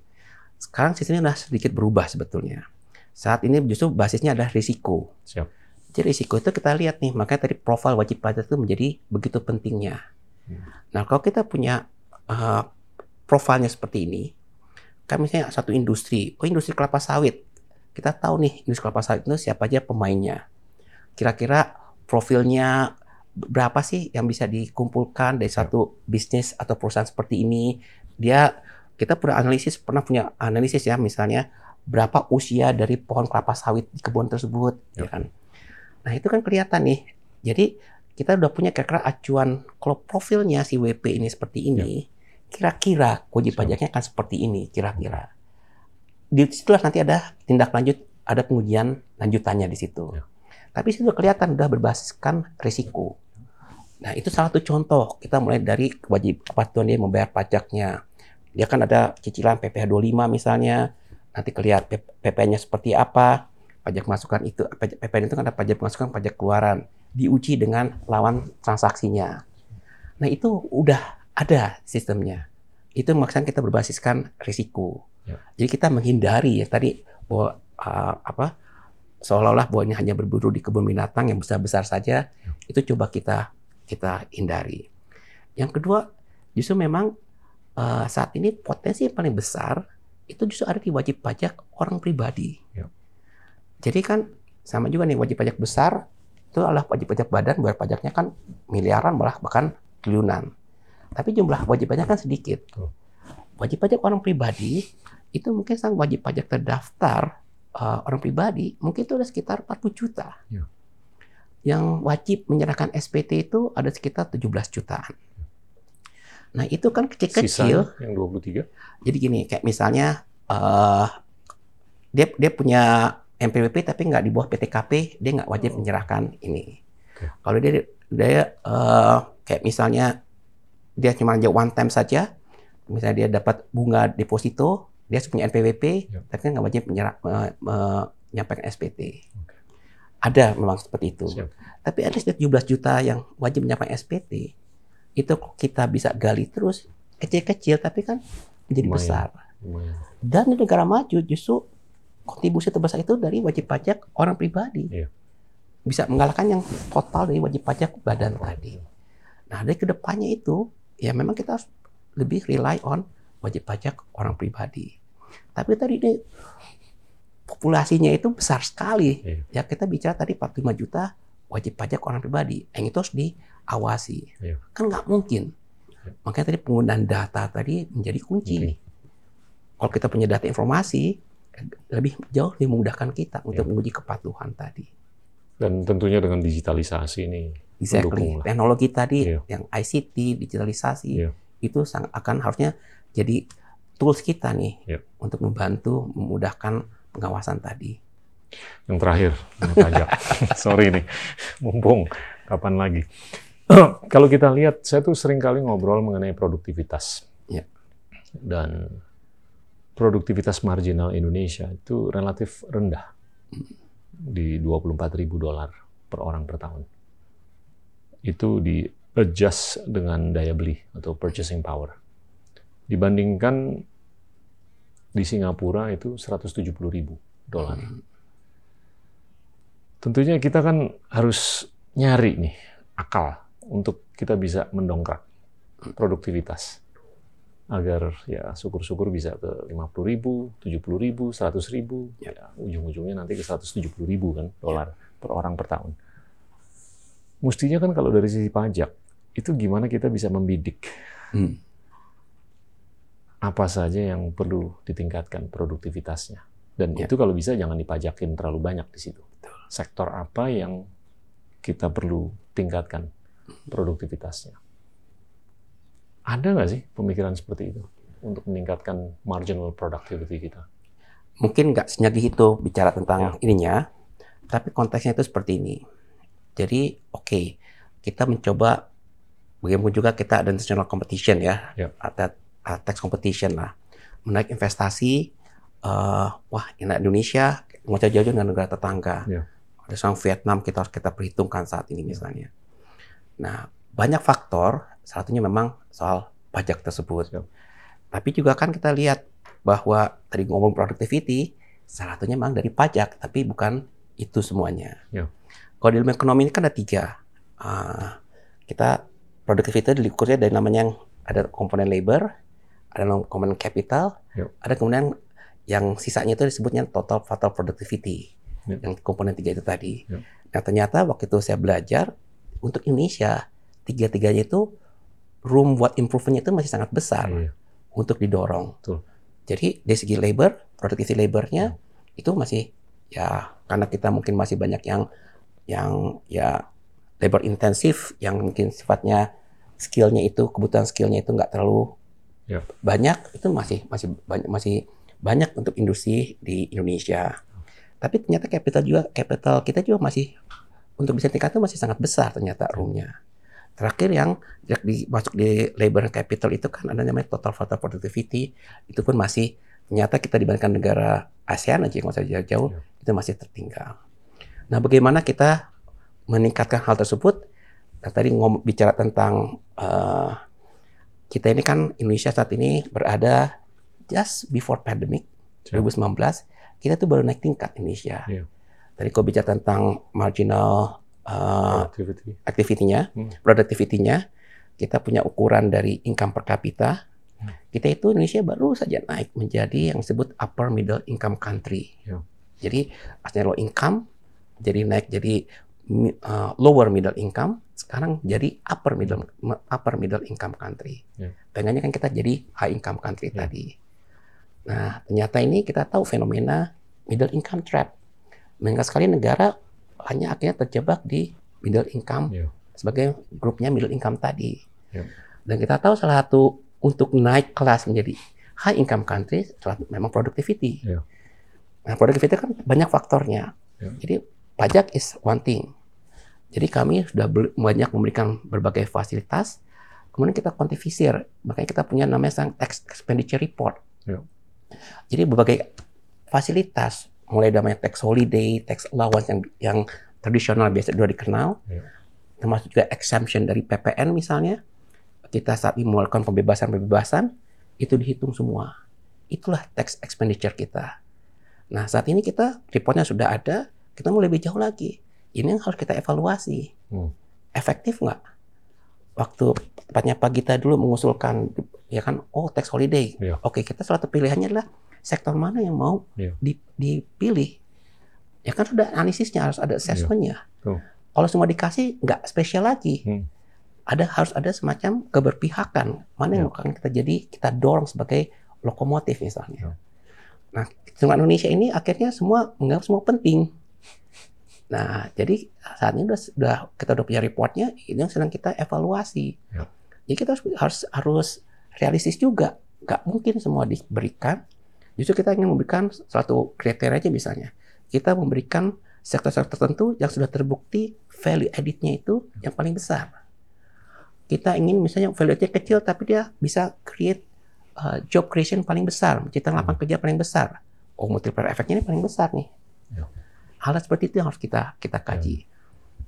Sekarang sistemnya sudah sedikit berubah sebetulnya. Saat ini justru basisnya adalah risiko. Siap. Jadi risiko itu kita lihat nih, makanya tadi profil wajib pajak itu menjadi begitu pentingnya. Hmm. Nah, kalau kita punya uh, profilnya seperti ini, kan misalnya satu industri, oh industri kelapa sawit, kita tahu nih industri kelapa sawit itu siapa aja pemainnya. Kira-kira profilnya berapa sih yang bisa dikumpulkan dari satu bisnis atau perusahaan seperti ini? Dia kita pernah analisis pernah punya analisis ya misalnya berapa usia dari pohon kelapa sawit di kebun tersebut, ya Ya. kan? Nah itu kan kelihatan nih. Jadi kita udah punya kira-kira acuan kalau profilnya si WP ini seperti ini, kira-kira wajib Siap. pajaknya akan seperti ini kira-kira. Di situlah nanti ada tindak lanjut, ada pengujian lanjutannya di situ. Ya. Tapi itu udah kelihatan udah berbasiskan risiko. Nah itu salah satu contoh. Kita mulai dari wajib kepatuhan dia membayar pajaknya. Dia kan ada cicilan PPh 25 misalnya. Nanti kelihatan PPh-nya seperti apa. Pajak masukan itu, PPh itu kan ada pajak masukan, pajak keluaran. Diuji dengan lawan transaksinya. Nah itu udah ada sistemnya. Itu maksudnya kita berbasiskan risiko. Ya. Jadi kita menghindari ya tadi bahwa uh, apa seolah-olah ini hanya berburu di kebun binatang yang besar-besar saja. Itu coba kita kita hindari. Yang kedua, justru memang uh, saat ini potensi yang paling besar itu justru ada di wajib pajak orang pribadi. Ya. Jadi kan sama juga nih wajib pajak besar itu adalah wajib pajak badan bayar pajaknya kan miliaran malah bahkan triliunan. Tapi jumlah wajib pajak kan sedikit. Wajib pajak orang pribadi itu mungkin sang wajib pajak terdaftar uh, orang pribadi mungkin itu ada sekitar 40 juta. Ya. Yang wajib menyerahkan SPT itu ada sekitar 17 jutaan. Nah, itu kan kecil-kecil. Sisanya yang 23? Jadi gini, kayak misalnya uh, dia dia punya MPWP tapi nggak di bawah PTKP, dia nggak wajib menyerahkan ini. Oke. Kalau dia dia uh, kayak misalnya dia cuma aja one time saja, misalnya dia dapat bunga deposito, dia punya NPWP, Ya. tapi kan nggak wajib menyerah, me- me- menyampaikan SPT. Oke. Ada memang seperti itu. Siap. Tapi ada sekitar 17 juta yang wajib menyampaikan SPT. Itu kita bisa gali terus kecil-kecil tapi kan menjadi Lumayan. besar. Lumayan. Dan di negara maju justru kontribusi terbesar itu dari wajib pajak orang pribadi. Iya. Bisa mengalahkan yang total dari wajib pajak badan tadi. Nah, dari ke depannya itu, ya memang kita harus lebih rely on wajib pajak orang pribadi. Tapi tadi ini populasinya itu besar sekali. Iya. Ya kita bicara tadi 45 juta wajib pajak orang pribadi. Yang itu harus diawasi. Iya. Kan nggak mungkin. Makanya tadi penggunaan data tadi menjadi kunci. Oke. Kalau kita punya data informasi, lebih jauh lebih memudahkan kita untuk Iya. menguji kepatuhan tadi. Dan tentunya dengan digitalisasi ini Exactly. Teknologi tadi Iya. yang ICT, digitalisasi Iya. itu akan harusnya jadi tools kita nih Iya. untuk membantu memudahkan pengawasan tadi. Yang terakhir, pajak. Sorry nih, mumpung kapan lagi. Kalau kita lihat, saya tuh sering kali ngobrol mengenai produktivitas. Ya. Dan produktivitas marginal Indonesia itu relatif rendah. Di 24 ribu dolar per orang per tahun. Itu di adjust dengan daya beli atau purchasing power. Dibandingkan di Singapura itu 170 ribu dolar. Tentunya kita kan harus nyari nih akal untuk kita bisa mendongkrak produktivitas agar ya syukur-syukur bisa ke 50 ribu, 70 ribu, 100 ribu, ya, ujung-ujungnya nanti ke 170 ribu kan dolar per orang per tahun. Mestinya kan kalau dari sisi pajak itu gimana kita bisa membidik Hmm. Apa saja yang perlu ditingkatkan produktivitasnya. Dan Ya. itu kalau bisa jangan dipajakin terlalu banyak di situ. Sektor apa yang kita perlu tingkatkan produktivitasnya. Ada nggak sih pemikiran seperti itu untuk meningkatkan marginal productivity kita? Mungkin nggak senyagi itu bicara tentang Ya. ininya, tapi konteksnya itu seperti ini. Jadi, oke, kita mencoba, bagaimanapun juga kita ada international competition ya, Ya. ada ada tax competition lah, menaik investasi, eh, wah ini Indonesia, mau jauh-jauh dengan negara tetangga. Ya. Ada sang Vietnam kita harus kita perhitungkan saat ini misalnya. Nah, banyak faktor, salah satunya memang soal pajak tersebut. Siap. Tapi juga kan kita lihat bahwa tadi ngomong productivity, salah satunya memang dari pajak, tapi bukan itu semuanya. Ya. Kalau di ilmu ekonomi ini kan ada tiga. Ah, kita productivity diukurnya dari namanya yang ada komponen labor, ada komponen capital, Ya. ada kemudian yang sisanya itu disebutnya total total productivity. Ya. Yang komponen tiga itu tadi. Ya. Nah ternyata waktu itu saya belajar untuk Indonesia tiga-tiganya itu room buat improvement-nya itu masih sangat besar Iya. untuk didorong. Betul. Jadi dari segi labor, productivity labornya itu masih ya karena kita mungkin masih banyak yang yang ya labor intensif yang mungkin sifatnya skillnya itu kebutuhan skillnya itu nggak terlalu Yap. banyak itu masih masih banyak masih banyak untuk industri di Indonesia. Tapi ternyata capital juga capital kita juga masih untuk bisa tingkat itu masih sangat besar ternyata roomnya. Terakhir yang di, masuk di labor capital itu kan ada namanya total total productivity itu pun masih ternyata kita dibandingkan negara ASEAN aja nggak usah jauh-jauh Ya. itu masih tertinggal. Nah bagaimana kita meningkatkan hal tersebut? Nah, tadi ngom bicara tentang eh, kita ini kan Indonesia saat ini berada just before pandemic Siap. 2019 kita tuh baru naik tingkat Indonesia. Iya. Tadi kalau bicara tentang marginal uh, Productivity. activity-nya, Hmm. productivity-nya, kita punya ukuran dari income per capita. Hmm. Kita itu Indonesia baru saja naik menjadi yang disebut upper middle income country. Ya. Jadi aslinya low income, jadi naik jadi uh, lower middle income sekarang jadi upper middle upper middle income country. Yeah. Pengennya kan kita jadi high income country yeah. tadi. Nah, ternyata ini kita tahu fenomena middle income trap. Banyak sekali negara hanya akhirnya terjebak di middle income yeah. sebagai grupnya middle income tadi. Yeah. Dan kita tahu salah satu untuk naik kelas menjadi high income country memang productivity. Yeah. Nah, productivity kan banyak faktornya. Yeah. Jadi pajak is one thing. Jadi kami sudah banyak memberikan berbagai fasilitas, kemudian kita kuantifisir, makanya kita punya namanya tax expenditure report. Yeah. Jadi berbagai fasilitas, mulai namanya tax holiday, tax allowance yang yang tradisional biasa sudah dikenal, yeah. termasuk juga exemption dari PPN misalnya, kita saat ini melakukan pembebasan-pembebasan, itu dihitung semua. Itulah tax expenditure kita. Nah, saat ini kita reportnya sudah ada, kita mau lebih jauh lagi. Ini yang harus kita evaluasi. Hmm. Efektif nggak? Waktu tepatnya Pak Gita dulu mengusulkan, ya kan, oh tax holiday. Yeah. Oke, kita suatu pilihannya adalah sektor mana yang mau yeah. dipilih. Ya kan sudah analisisnya, harus ada assessmentnya. Yeah. Kalau semua dikasih, nggak spesial lagi. Hmm ada harus ada semacam keberpihakan mana yang ya. akan kita jadi kita dorong sebagai lokomotif misalnya. Ya. Nah, semua Indonesia ini akhirnya semua menganggap semua penting. Nah, jadi saat ini sudah, sudah kita udah punya reportnya, ini yang sedang kita evaluasi. Ya. Jadi kita harus, harus harus realistis juga. Gak mungkin semua diberikan. Justru kita ingin memberikan suatu kriteria aja misalnya. Kita memberikan sektor-sektor tertentu yang sudah terbukti value added-nya itu yang paling besar kita ingin misalnya value-nya kecil tapi dia bisa create uh, job creation paling besar, menciptakan lapangan hmm. kerja paling besar. Oh, multiplier efeknya ini paling besar nih. Ya. Hal seperti itu yang harus kita kita kaji.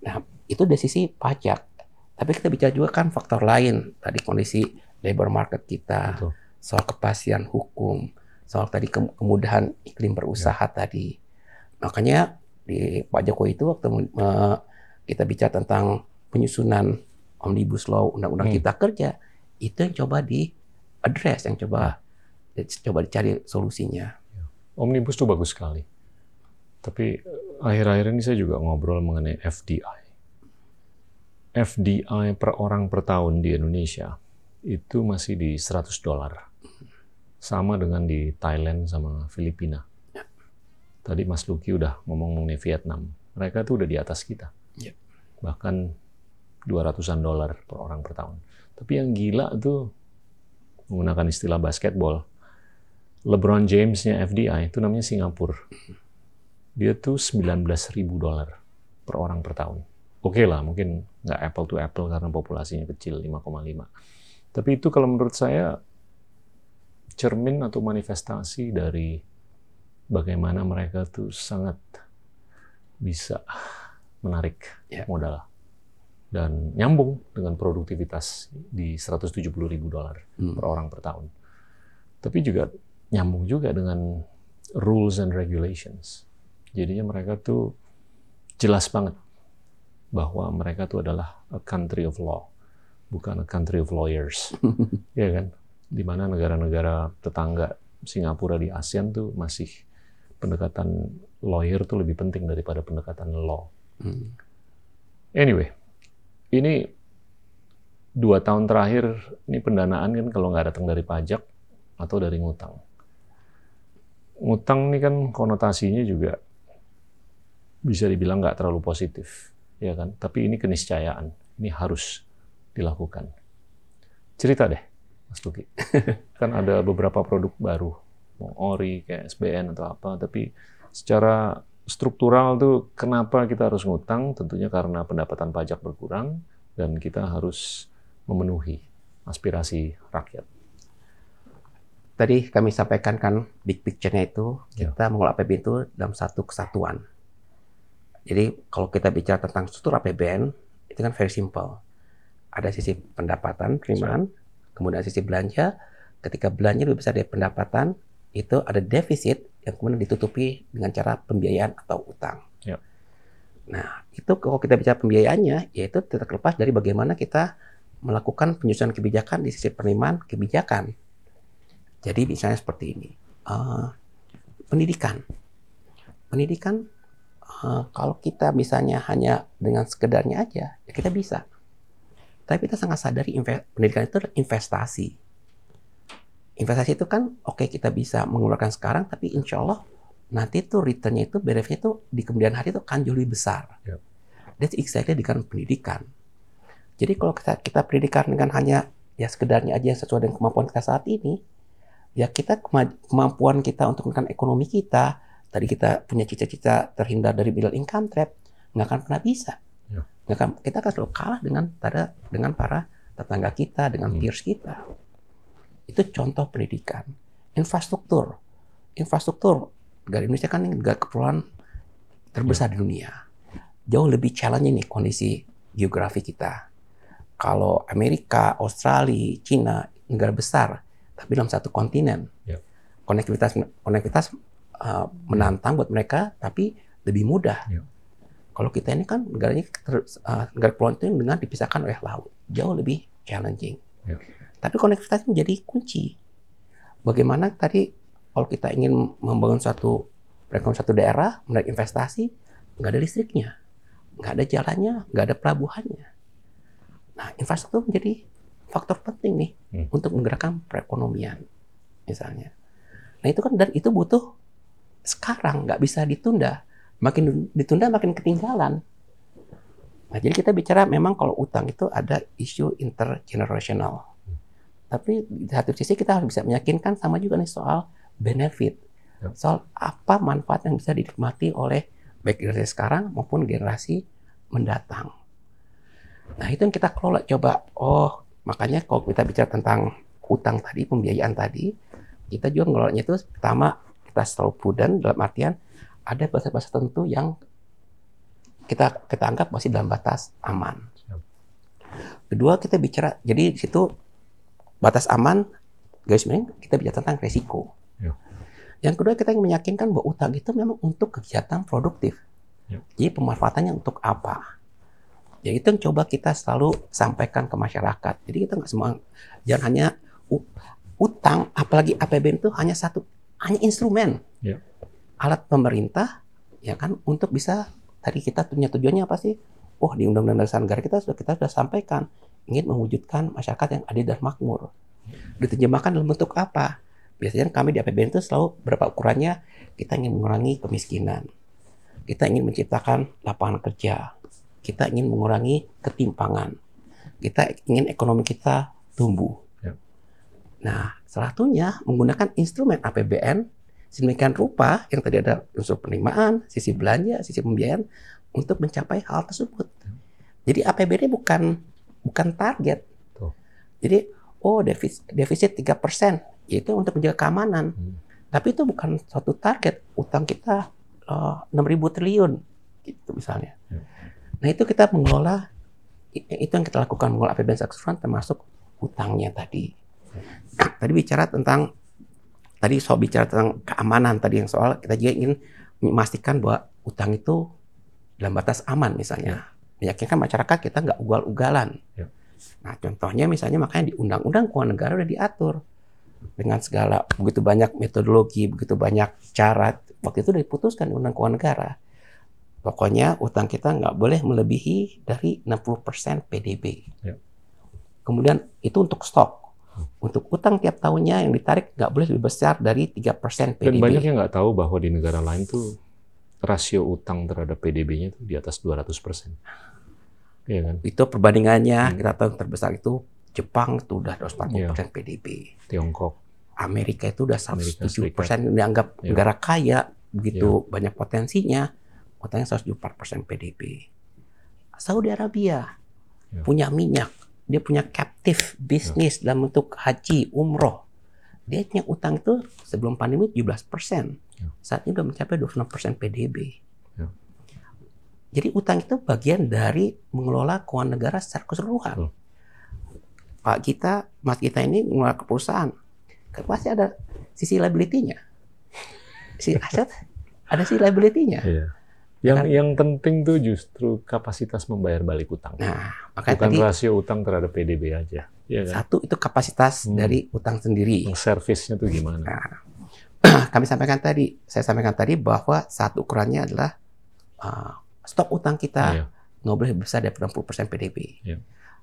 Ya. Nah, itu dari sisi pajak. Tapi kita bicara juga kan faktor lain. Tadi kondisi labor market kita, Betul. soal kepastian hukum, soal tadi kemudahan iklim berusaha ya. tadi. Makanya di Pak Jokowi itu waktu uh, kita bicara tentang penyusunan omnibus law undang-undang hmm. kita kerja itu yang coba di address yang coba coba dicari solusinya ya. omnibus itu bagus sekali tapi eh, akhir-akhir ini saya juga ngobrol mengenai FDI FDI per orang per tahun di Indonesia itu masih di 100 dolar sama dengan di Thailand sama Filipina ya. tadi Mas Luki udah ngomong mengenai Vietnam mereka tuh udah di atas kita ya. bahkan 200-an dolar per orang per tahun. Tapi yang gila tuh menggunakan istilah basketball. LeBron James-nya FDI itu namanya Singapura. Dia tuh 19 ribu dolar per orang per tahun. Oke okay lah, mungkin nggak apple to apple karena populasinya kecil 5,5. Tapi itu kalau menurut saya cermin atau manifestasi dari bagaimana mereka tuh sangat bisa menarik yeah. modal dan nyambung dengan produktivitas di 170 ribu dolar hmm. per orang per tahun. Tapi juga nyambung juga dengan rules and regulations. Jadinya mereka tuh jelas banget bahwa mereka tuh adalah a country of law, bukan a country of lawyers. ya kan? Di mana negara-negara tetangga Singapura di ASEAN tuh masih pendekatan lawyer tuh lebih penting daripada pendekatan law. Hmm. Anyway, ini dua tahun terakhir ini pendanaan kan kalau nggak datang dari pajak atau dari ngutang. Ngutang ini kan konotasinya juga bisa dibilang nggak terlalu positif, ya kan? Tapi ini keniscayaan, ini harus dilakukan. Cerita deh, Mas Luki. kan ada beberapa produk baru, mau ori, kayak SBN atau apa, tapi secara struktural tuh kenapa kita harus ngutang? Tentunya karena pendapatan pajak berkurang dan kita harus memenuhi aspirasi rakyat. Tadi kami sampaikan kan big picture-nya itu ya. kita mengelola APBN itu dalam satu kesatuan. Jadi kalau kita bicara tentang struktur APBN itu kan very simple. Ada sisi pendapatan penerimaan, kemudian sisi belanja. Ketika belanja lebih besar dari pendapatan, itu ada defisit yang kemudian ditutupi dengan cara pembiayaan atau utang. Ya. Nah, itu kalau kita bicara pembiayaannya, yaitu tidak terlepas dari bagaimana kita melakukan penyusunan kebijakan di sisi penerimaan kebijakan. Jadi misalnya seperti ini, uh, pendidikan. Pendidikan uh, kalau kita misalnya hanya dengan sekedarnya aja, ya kita bisa. Tapi kita sangat sadari pendidikan itu investasi. Investasi itu kan oke okay, kita bisa mengeluarkan sekarang, tapi insya Allah nanti tuh returnnya itu benefitnya itu di kemudian hari itu akan jauh lebih besar. Yep. That's exactly dengan pendidikan. Jadi kalau kita, kita pendidikan dengan hanya ya sekedarnya aja yang sesuai dengan kemampuan kita saat ini, ya kita kemampuan kita untuk menekan ekonomi kita, tadi kita punya cita-cita terhindar dari middle income trap, nggak akan pernah bisa. Ya. Nggak akan, kita akan selalu kalah dengan pada dengan para tetangga kita, dengan hmm. peers kita. Itu contoh pendidikan. Infrastruktur. Infrastruktur. Negara Indonesia kan negara kepulauan terbesar ya. di dunia. Jauh lebih challenge nih kondisi geografi kita. Kalau Amerika, Australia, Cina, negara besar, tapi dalam satu kontinen. Yeah. Konektivitas konektivitas uh, menantang buat mereka, tapi lebih mudah. Yeah. Kalau kita ini kan negaranya ter, uh, negara kepulauan itu dengan dipisahkan oleh laut, jauh lebih challenging. Yeah. Tapi konektivitas menjadi kunci. Bagaimana tadi kalau kita ingin membangun suatu perekonomian satu daerah, menarik investasi, nggak ada listriknya, nggak ada jalannya, nggak ada pelabuhannya. Nah, infrastruktur menjadi faktor penting nih hmm. untuk menggerakkan perekonomian misalnya. Nah itu kan dan itu butuh sekarang nggak bisa ditunda. Makin ditunda makin ketinggalan. Nah jadi kita bicara memang kalau utang itu ada isu intergenerational. Tapi di satu sisi kita harus bisa meyakinkan sama juga nih soal benefit. Ya. Soal apa manfaat yang bisa dinikmati oleh baik generasi sekarang maupun generasi mendatang. Nah itu yang kita kelola coba. Oh Makanya kalau kita bicara tentang utang tadi, pembiayaan tadi, kita juga ngelolanya itu pertama kita selalu prudent dalam artian ada bahasa-bahasa tertentu yang kita kita anggap masih dalam batas aman. Kedua kita bicara jadi di situ batas aman guys kita bicara tentang resiko. Ya. Yang kedua kita ingin meyakinkan bahwa utang itu memang untuk kegiatan produktif. Ya. Jadi pemanfaatannya untuk apa? Ya itu yang coba kita selalu sampaikan ke masyarakat. Jadi kita nggak semua jangan hanya utang, apalagi APBN itu hanya satu, hanya instrumen, ya. alat pemerintah, ya kan untuk bisa tadi kita punya tujuannya apa sih? Oh di Undang-Undang Dasar Negara kita sudah kita sudah sampaikan ingin mewujudkan masyarakat yang adil dan makmur. Diterjemahkan dalam bentuk apa? Biasanya kami di APBN itu selalu berapa ukurannya kita ingin mengurangi kemiskinan, kita ingin menciptakan lapangan kerja, kita ingin mengurangi ketimpangan. Kita ingin ekonomi kita tumbuh. Ya. Nah, salah satunya menggunakan instrumen APBN sedemikian rupa yang tadi ada unsur penerimaan, sisi belanja, sisi pembiayaan untuk mencapai hal tersebut. Ya. Jadi APBN bukan bukan target. Tuh. Jadi oh defisit defisit 3% yaitu untuk menjaga keamanan. Hmm. Tapi itu bukan suatu target utang kita uh, eh, 6.000 triliun gitu misalnya. Ya. Nah itu kita mengelola itu yang kita lakukan mengelola APBN keseluruhan termasuk hutangnya tadi. Tadi bicara tentang tadi soal bicara tentang keamanan tadi yang soal kita juga ingin memastikan bahwa utang itu dalam batas aman misalnya meyakinkan masyarakat kita nggak ugal-ugalan. Ya. Nah contohnya misalnya makanya di Undang-Undang Keuangan Negara udah diatur dengan segala begitu banyak metodologi, begitu banyak cara waktu itu udah diputuskan di Undang Keuangan Negara Pokoknya utang kita nggak boleh melebihi dari 60% PDB. Ya. Kemudian itu untuk stok. Untuk utang tiap tahunnya yang ditarik nggak boleh lebih besar dari 3% PDB. Dan banyak yang nggak tahu bahwa di negara lain tuh rasio utang terhadap PDB-nya tuh di atas 200%. Iya kan? Itu perbandingannya hmm. kita tahu yang terbesar itu Jepang itu udah 240% ya. PDB. Tiongkok. Amerika itu udah 107% dianggap ya. negara kaya begitu ya. banyak potensinya utangnya 174% PDB. Saudi Arabia ya. punya minyak, dia punya captive bisnis ya. dalam bentuk haji, umroh. Dia punya utang itu sebelum pandemi 17 persen. Ya. Saat ini sudah mencapai 26 persen PDB. Ya. Jadi utang itu bagian dari mengelola keuangan negara secara keseluruhan. Pak kita, Mas kita ini mengelola ke perusahaan, kan pasti ada sisi liability-nya. Si aset ada sisi liability-nya. Yeah. Yang kan? yang penting tuh justru kapasitas membayar balik utang. Nah, makanya bukan tadi, rasio utang terhadap PDB aja. Ya kan? Satu itu kapasitas hmm. dari utang sendiri. Servisnya tuh gimana? Nah, kami sampaikan tadi, saya sampaikan tadi bahwa satu ukurannya adalah uh, stok utang kita Iya. nggak boleh besar dari 60% PDB. Iya.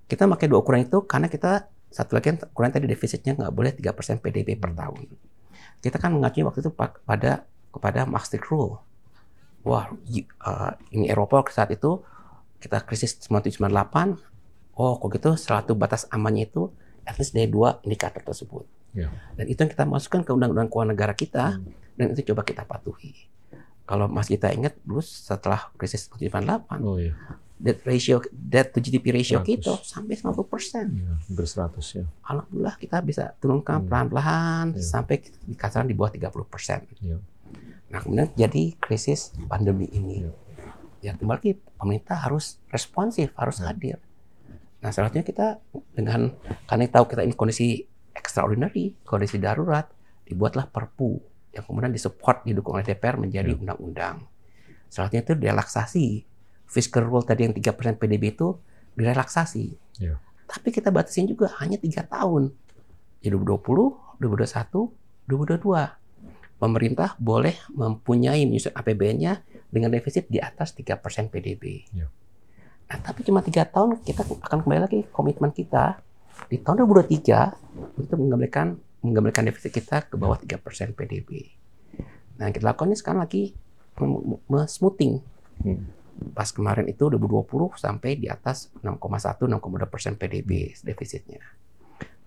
Kita pakai dua ukuran itu karena kita satu lagi ukuran tadi defisitnya nggak boleh 3% PDB per Hmm. tahun. Kita kan mengacunya waktu itu pa- pada kepada Maastricht Rule. Wah, uh, ini Eropa saat itu kita krisis 9798. Oh, kok gitu salah satu batas amannya itu at least dari dua indikator tersebut. Iya. Dan itu yang kita masukkan ke undang-undang keuangan negara kita Hmm. dan itu coba kita patuhi. Kalau Mas kita ingat dulu setelah krisis 9798, Oh iya, debt ratio debt to GDP ratio 100. kita sampai 90%. iya, hampir 100 ya. Alhamdulillah kita bisa turunkan Hmm. pelan-pelan Iya. sampai di kasaran di bawah 30%. Iya. Nah, kemudian jadi krisis pandemi ini. Iya. Ya kembali lagi, pemerintah harus responsif, harus Iya. hadir. Nah, salah satunya kita dengan karena tahu kita ini kondisi extraordinary, kondisi darurat, dibuatlah Perpu yang kemudian disupport didukung oleh DPR menjadi Iya. undang-undang. Salah satunya itu relaksasi. Fiscal rule tadi yang 3% PDB itu direlaksasi. Iya. Tapi kita batasin juga hanya tiga tahun. Ya 2020, 2021, 2022. Pemerintah boleh mempunyai menyusun APBN-nya dengan defisit di atas 3% PDB. Iya. Nah, tapi cuma tiga tahun kita akan kembali lagi komitmen kita di tahun 2023 untuk mengembalikan mengembalikan defisit kita ke bawah 3% PDB. Nah, yang kita lakukan ini sekarang lagi smoothing. Hmm. Pas kemarin itu 2020 sampai di atas 6,1 6,2 persen PDB defisitnya.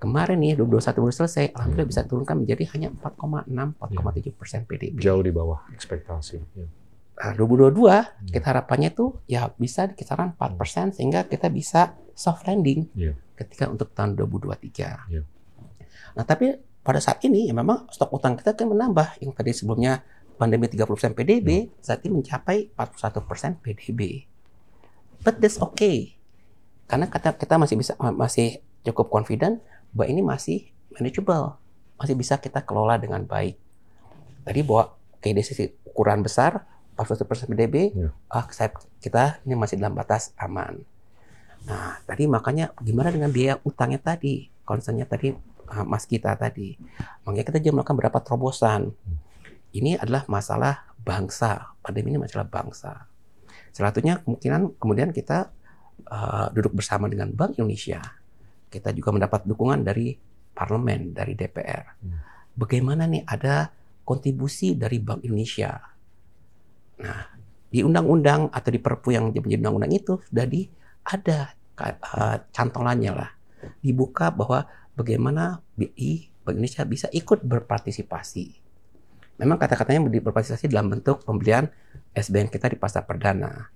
Kemarin nih 2021 baru selesai, alhamdulillah bisa turunkan menjadi hanya 4,6 4,7 persen PDB. Jauh di bawah ekspektasi. Ya. Nah, 2022 kita harapannya tuh ya bisa di kisaran 4 persen sehingga kita bisa soft landing Iya. ketika untuk tahun 2023. Iya. Nah tapi pada saat ini ya memang stok utang kita kan menambah yang tadi sebelumnya pandemi 30% PDB saat ini mencapai 41% PDB. But that's okay. Karena kata kita masih bisa masih cukup confident bahwa ini masih manageable, masih bisa kita kelola dengan baik. Tadi bahwa dari sisi ukuran besar 41% PDB, Iya. ah saya, kita ini masih dalam batas aman. Nah, tadi makanya gimana dengan biaya utangnya tadi? Concernnya tadi ah, Mas kita tadi. Makanya kita juga melakukan beberapa terobosan. Ini adalah masalah bangsa. Pandemi ini masalah bangsa. Salah satunya kemungkinan kemudian kita ah, duduk bersama dengan Bank Indonesia. Kita juga mendapat dukungan dari parlemen, dari DPR. Hmm. Bagaimana nih ada kontribusi dari Bank Indonesia? Nah, di undang-undang atau di perpu yang menjadi undang-undang itu sudah di ada eh, cantolannya lah dibuka bahwa bagaimana BI Bank Indonesia bisa ikut berpartisipasi. Memang kata-katanya ber- berpartisipasi dalam bentuk pembelian SBN kita di pasar perdana.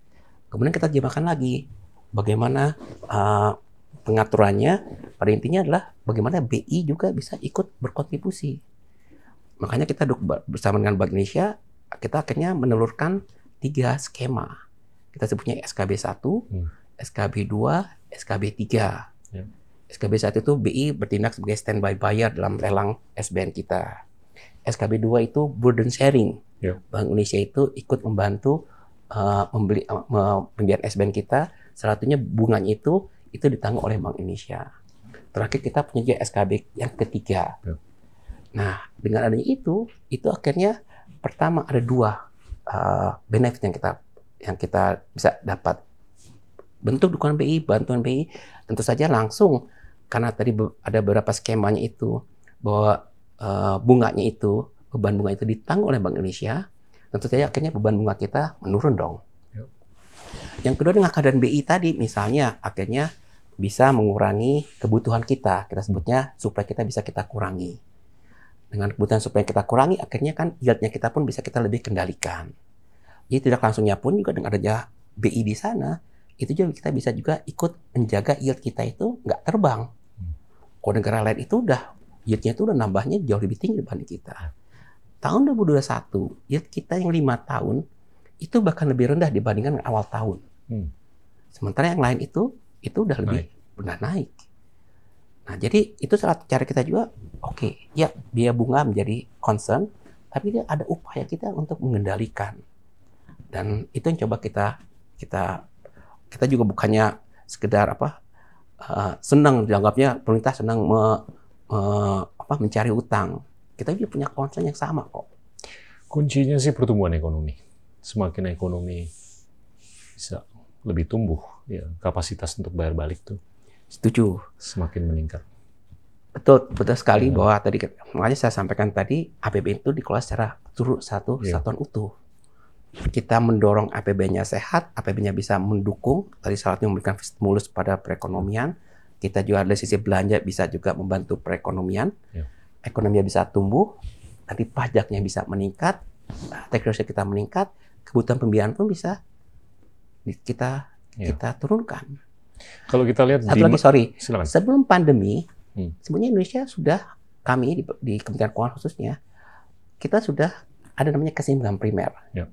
Kemudian kita terjemahkan lagi bagaimana eh, pengaturannya pada intinya adalah bagaimana BI juga bisa ikut berkontribusi. Makanya kita duduk bersama dengan Bank Indonesia, kita akhirnya menelurkan tiga skema. Kita sebutnya SKB 1, Hmm. SKB 2, SKB 3. Ya. SKB 1 itu BI bertindak sebagai standby buyer dalam lelang SBN kita. SKB 2 itu burden sharing. Ya. Bank Indonesia itu ikut membantu uh, membeli uh, pembiayaan SBN kita. Salah satunya bunganya itu itu ditanggung oleh Bank Indonesia. Terakhir kita punya juga SKB yang ketiga. Ya. Nah, dengan adanya itu, itu akhirnya pertama ada dua uh, benefit yang kita yang kita bisa dapat. Bentuk dukungan BI, bantuan BI, tentu saja langsung karena tadi ada beberapa skemanya itu bahwa uh, bunganya itu beban bunga itu ditanggung oleh Bank Indonesia, tentu saja akhirnya beban bunga kita menurun dong. Yang kedua dengan keadaan BI tadi, misalnya akhirnya bisa mengurangi kebutuhan kita, kita sebutnya supaya kita bisa kita kurangi. Dengan kebutuhan supaya kita kurangi, akhirnya kan yieldnya kita pun bisa kita lebih kendalikan. Jadi tidak langsungnya pun juga dengan adanya BI di sana, itu juga kita bisa juga ikut menjaga yield kita itu nggak terbang. Kalau negara lain itu udah yieldnya itu udah nambahnya jauh lebih tinggi dibanding kita. Tahun 2021, yield kita yang lima tahun itu bahkan lebih rendah dibandingkan awal tahun. Hmm. Sementara yang lain itu itu udah lebih udah naik. Nah, jadi itu salah satu cara kita juga, oke, ya biaya bunga menjadi concern, tapi dia ada upaya kita untuk mengendalikan. Dan itu yang coba kita kita kita juga bukannya sekedar apa uh, senang dianggapnya pemerintah senang me- me- apa mencari utang. Kita juga punya concern yang sama kok. Kuncinya sih pertumbuhan ekonomi. Semakin ekonomi bisa lebih tumbuh ya kapasitas untuk bayar balik tuh Setuju. semakin meningkat. Betul, betul sekali Ya. bahwa tadi makanya saya sampaikan tadi APBN itu dikelola secara turut satu Ya. satuan utuh. Kita mendorong APBN-nya sehat, APBN-nya bisa mendukung tadi salah memberikan stimulus pada perekonomian. Kita juga dari sisi belanja bisa juga membantu perekonomian. Ya. Ekonominya bisa tumbuh, nanti pajaknya bisa meningkat, teknologi kita meningkat, kebutuhan pembiayaan pun bisa kita Ya. kita turunkan. Kalau kita lihat Satu lagi sorry, silakan. sebelum pandemi, Hmm. sebenarnya Indonesia sudah kami di, di Kementerian Keuangan khususnya kita sudah ada namanya keseimbangan primer. Ya.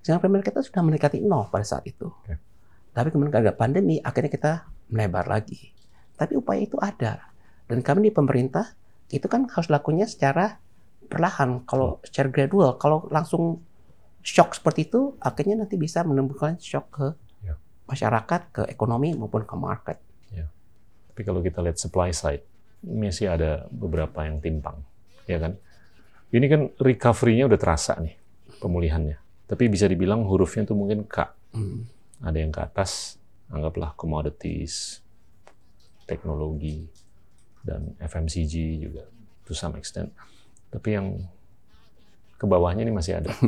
Keseimbangan primer kita sudah mendekati nol pada saat itu. Oke. Tapi kemudian karena ada pandemi, akhirnya kita melebar lagi. Tapi upaya itu ada. Dan kami di pemerintah itu kan harus lakukannya secara perlahan. Kalau secara gradual, kalau langsung shock seperti itu, akhirnya nanti bisa menimbulkan shock ke Ya. masyarakat, ke ekonomi maupun ke market. Tapi kalau kita lihat supply side, masih ada beberapa yang timpang, ya kan? Ini kan recovery-nya udah terasa nih, pemulihannya. Tapi bisa dibilang hurufnya tuh mungkin K. Hmm. Ada yang ke atas, anggaplah commodities, teknologi, dan FMCG juga, to some extent. Tapi yang ke bawahnya ini masih ada.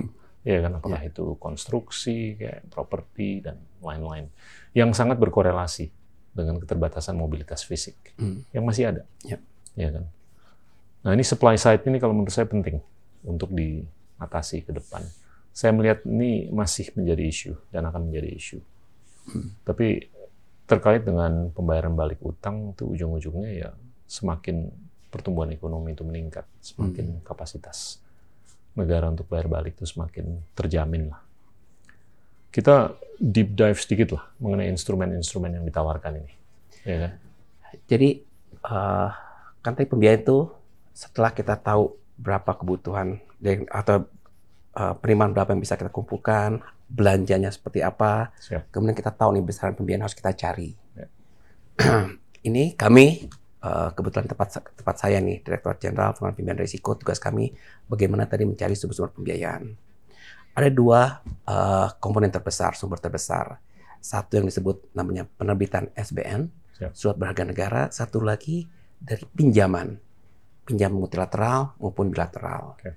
ya kan, apakah itu konstruksi, kayak properti, dan lain-lain. Yang sangat berkorelasi dengan keterbatasan mobilitas fisik Hmm. yang masih ada. Ya. Ya kan? Nah, ini supply side ini kalau menurut saya penting untuk diatasi ke depan. Saya melihat ini masih menjadi isu dan akan menjadi isu. Tapi terkait dengan pembayaran balik utang itu ujung-ujungnya ya semakin pertumbuhan ekonomi itu meningkat, semakin kapasitas negara untuk bayar balik itu semakin terjamin lah. Kita deep dive sedikit lah mengenai instrumen-instrumen yang ditawarkan ini. Ya kan? Jadi eh, kan tadi pembiayaan itu setelah kita tahu berapa kebutuhan atau eh, penerimaan berapa yang bisa kita kumpulkan, belanjanya seperti apa, Siap. kemudian kita tahu nih besaran pembiayaan harus kita cari. Ya. Ini kami eh, kebetulan tempat tempat saya nih Direktur Jenderal Pembiayaan Risiko tugas kami bagaimana tadi mencari sumber-sumber pembiayaan. Ada dua eh, komponen terbesar, sumber terbesar. Satu yang disebut namanya penerbitan SBN, Siap. surat berharga negara. Satu lagi dari pinjaman, pinjaman multilateral maupun bilateral. Oke.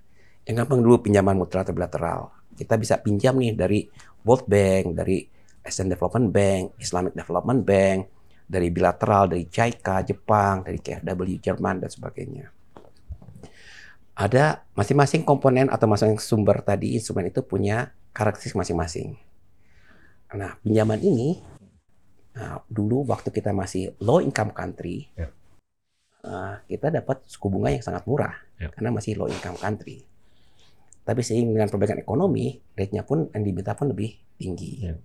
Yang gampang dulu pinjaman multilateral bilateral. Kita bisa pinjam nih dari World Bank, dari Asian Development Bank, Islamic Development Bank, dari bilateral, dari JICA, Jepang, dari KfW, Jerman, dan sebagainya. Ada masing-masing komponen atau masing-masing sumber tadi, instrumen itu punya karakteristik masing-masing. Nah, pinjaman ini, nah, dulu waktu kita masih low income country, Ya. uh, kita dapat suku bunga yang sangat murah, Ya. karena masih low income country. Tapi seiring dengan perbaikan ekonomi, rate-nya pun yang diminta pun lebih tinggi. Ya.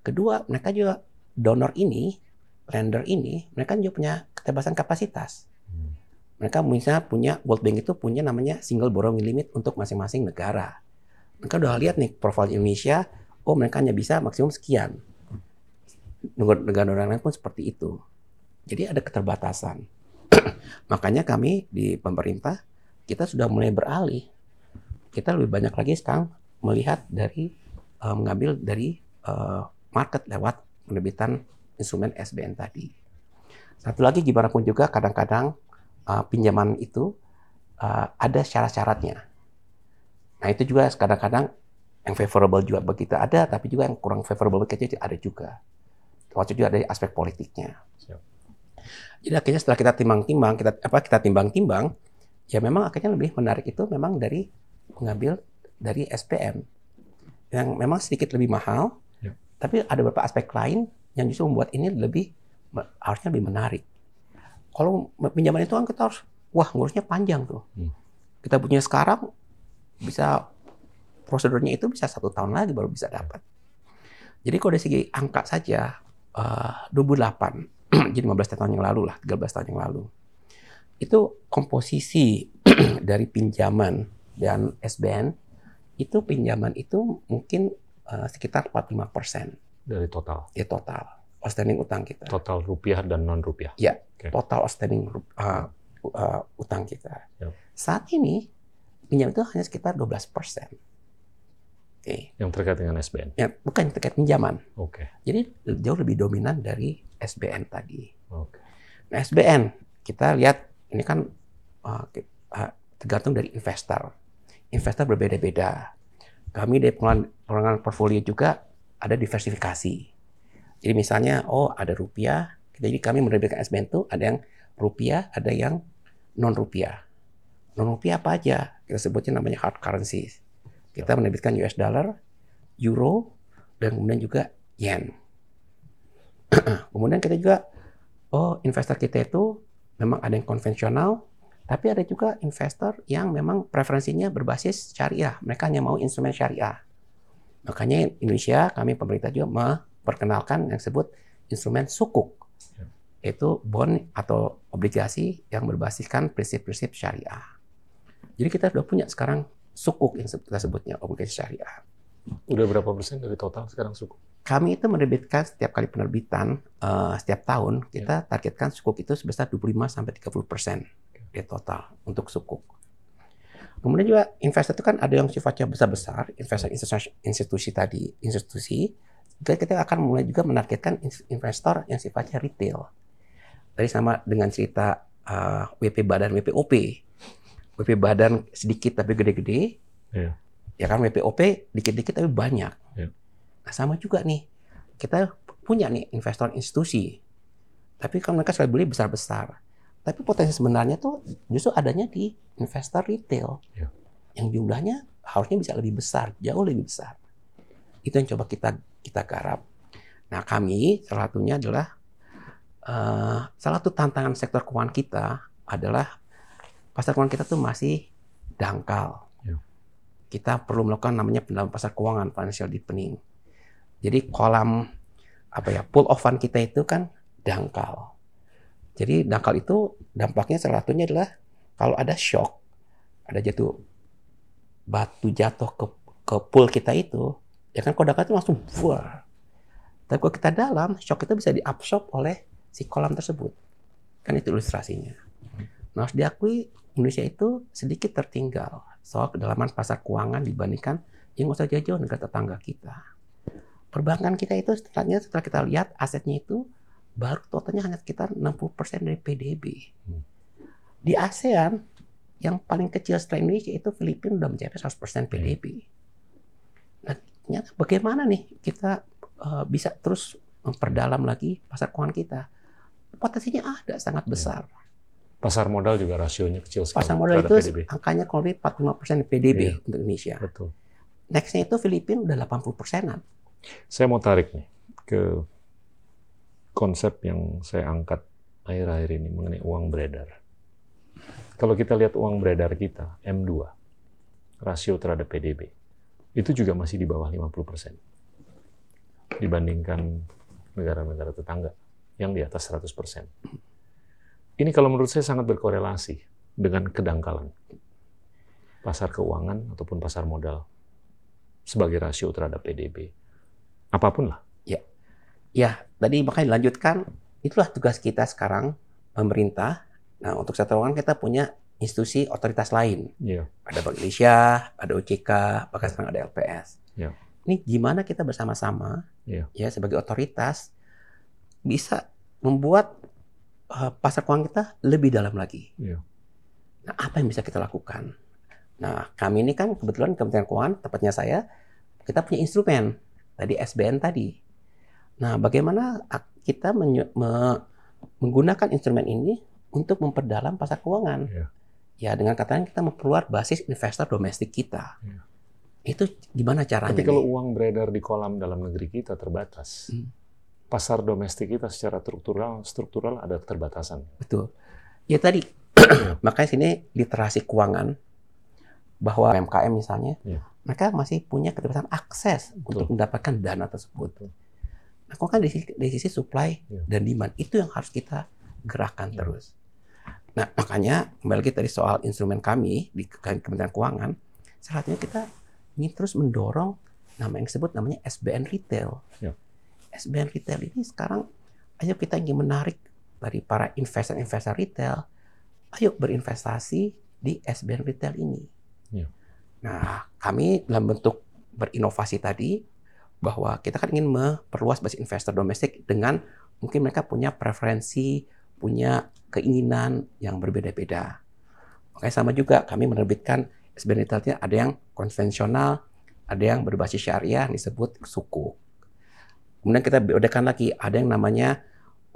Kedua, mereka juga donor ini, lender ini, mereka juga punya keterbatasan kapasitas. Hmm. Mereka misalnya punya World Bank itu punya namanya single borrowing limit untuk masing-masing negara. Mereka udah lihat nih profil Indonesia, oh mereka hanya bisa maksimum sekian. Negara-negara lain pun seperti itu. Jadi ada keterbatasan. Makanya kami di pemerintah kita sudah mulai beralih. Kita lebih banyak lagi sekarang melihat dari eh, mengambil dari eh, market lewat penerbitan instrumen SBN tadi. Satu lagi gimana pun juga kadang-kadang uh, pinjaman itu uh, ada syarat-syaratnya. Nah itu juga kadang-kadang yang favorable juga begitu ada, tapi juga yang kurang favorable begitu ada juga. Termasuk juga dari aspek politiknya. Siap. Jadi akhirnya setelah kita timbang-timbang, kita apa kita timbang-timbang, ya memang akhirnya lebih menarik itu memang dari mengambil dari SPM yang memang sedikit lebih mahal, Ya. tapi ada beberapa aspek lain yang justru membuat ini lebih harusnya lebih menarik. Kalau pinjaman itu kan kita harus, wah ngurusnya panjang tuh. Hmm. Kita punya sekarang bisa prosedurnya itu bisa satu tahun lagi baru bisa dapat. Jadi kalau dari segi angka saja, eh, 2008, jadi 15 tahun yang lalu lah, 13 tahun yang lalu, itu komposisi dari pinjaman dan SBN itu pinjaman itu mungkin eh, sekitar 45 persen Dari total. ya total outstanding utang kita. Total rupiah dan non rupiah. Total outstanding uh, uh, utang kita. Yap. Saat ini pinjam itu hanya sekitar 12 persen. Oke. Yang terkait dengan SBN. Ya, bukan yang terkait pinjaman. Oke. Jadi jauh lebih dominan dari SBN tadi. Oke. Nah, SBN kita lihat ini kan uh, uh, tergantung dari investor. Investor berbeda-beda. Kami dari pengelolaan, pengelolaan portfolio juga ada diversifikasi. Jadi misalnya, oh ada rupiah, jadi kami menerbitkan SBN itu ada yang rupiah, ada yang non rupiah. Non rupiah apa aja? Kita sebutnya namanya hard currencies. Kita menerbitkan US dollar, euro, dan kemudian juga yen. kemudian kita juga oh investor kita itu memang ada yang konvensional, tapi ada juga investor yang memang preferensinya berbasis syariah. Mereka hanya mau instrumen syariah. Makanya Indonesia, kami pemerintah juga memperkenalkan yang disebut instrumen sukuk. Ya. Itu bond atau obligasi yang berbasiskan prinsip-prinsip syariah. Jadi kita sudah punya sekarang sukuk yang kita sebutnya obligasi syariah. Udah berapa persen dari total sekarang suku? Kami itu menerbitkan setiap kali penerbitan eh, setiap tahun kita targetkan sukuk itu sebesar 25 sampai 30 persen di total untuk sukuk. Kemudian juga investor itu kan ada yang sifatnya besar-besar, investor institusi, institusi tadi, institusi. Juga kita akan mulai juga menargetkan investor yang sifatnya retail. Tadi sama dengan cerita eh, WP Badan WPOP. WP Badan sedikit tapi gede-gede. Iya. Ya kan WPOP dikit-dikit tapi banyak. Iya. Nah, sama juga nih. Kita punya nih investor institusi. Tapi kan mereka selalu beli besar-besar. Tapi potensi sebenarnya tuh justru adanya di investor retail. Iya. Yang jumlahnya harusnya bisa lebih besar, jauh lebih besar. Itu yang coba kita kita garap. Nah, kami salah satunya adalah eh, salah satu tantangan sektor keuangan kita adalah pasar keuangan kita tuh masih dangkal. Iya. Kita perlu melakukan namanya pendalaman pasar keuangan, financial deepening. Jadi kolam apa ya pool of fund kita itu kan dangkal. Jadi dangkal itu dampaknya salah satunya adalah kalau ada shock, ada jatuh batu jatuh ke ke pool kita itu, ya kan dangkal itu langsung buar. Tapi kalau kita dalam, shock itu bisa diabsorb oleh si kolam tersebut. Kan itu ilustrasinya. Nah, harus diakui Indonesia itu sedikit tertinggal soal kedalaman pasar keuangan dibandingkan yang nggak usah jauh-jauh negara tetangga kita. Perbankan kita itu setelahnya setelah kita lihat asetnya itu baru totalnya hanya sekitar 60% dari PDB. Hmm. Di ASEAN yang paling kecil setelah Indonesia itu Filipina udah mencapai 100% PDB. Nah, ternyata bagaimana nih kita eh, bisa terus memperdalam lagi pasar keuangan kita? Potensinya ada sangat besar. Pasar modal juga rasionya kecil sekali. Pasar modal itu PDB. angkanya kurang lebih 45% PDB Iya. untuk Indonesia. Betul. Nextnya itu Filipina udah 80 persenan. Saya mau tarik nih ke konsep yang saya angkat akhir-akhir ini mengenai uang beredar. Kalau kita lihat uang beredar kita, M2, rasio terhadap PDB, itu juga masih di bawah 50% dibandingkan negara-negara tetangga yang di atas 100%. Ini kalau menurut saya sangat berkorelasi dengan kedangkalan pasar keuangan ataupun pasar modal sebagai rasio terhadap PDB. Apa pun lah. Ya, tadi makanya dilanjutkan, itulah tugas kita sekarang, pemerintah. Nah, untuk keuangan kita punya institusi otoritas lain. Iya. Ada Bank Indonesia, ada OJK, bahkan sekarang ada LPS. Ya. Ini gimana kita bersama-sama, Ya. ya sebagai otoritas, bisa membuat uh, pasar keuangan kita lebih dalam lagi. Iya. Nah, apa yang bisa kita lakukan? Nah, kami ini kan kebetulan Kementerian Keuangan, tepatnya saya, kita punya instrumen, tadi SBN tadi. Nah, bagaimana kita menye- me- menggunakan instrumen ini untuk memperdalam pasar keuangan? Iya. Ya, dengan kata lain kita memperluas basis investor domestik kita. Iya. Itu gimana caranya? Tapi kalau nih? uang beredar di kolam dalam negeri kita terbatas, Hmm. pasar domestik kita secara struktural struktural ada keterbatasan. Betul. Ya tadi, makanya sini literasi keuangan, bahwa UMKM misalnya, Iya. mereka masih punya keterbatasan akses untuk mendapatkan dana tersebut. Betul. Nah, kok kan dari sisi, dari sisi supply Iya. dan demand, itu yang harus kita gerakkan Iya. terus. Nah, makanya kembali lagi tadi soal instrumen kami di Ke- Kementerian Keuangan, salah satunya kita ingin terus mendorong nama yang disebut namanya SBN Retail. Iya. SBN Retail ini sekarang, ayo kita ingin menarik dari para investor-investor retail, ayo berinvestasi di SBN Retail ini. Iya. Nah, kami dalam bentuk berinovasi tadi bahwa kita kan ingin memperluas basis investor domestik dengan mungkin mereka punya preferensi, punya keinginan yang berbeda-beda. Makanya sama juga kami menerbitkan SBN retailnya ada yang konvensional, ada yang berbasis syariah disebut suku. Kemudian kita bedakan lagi ada yang namanya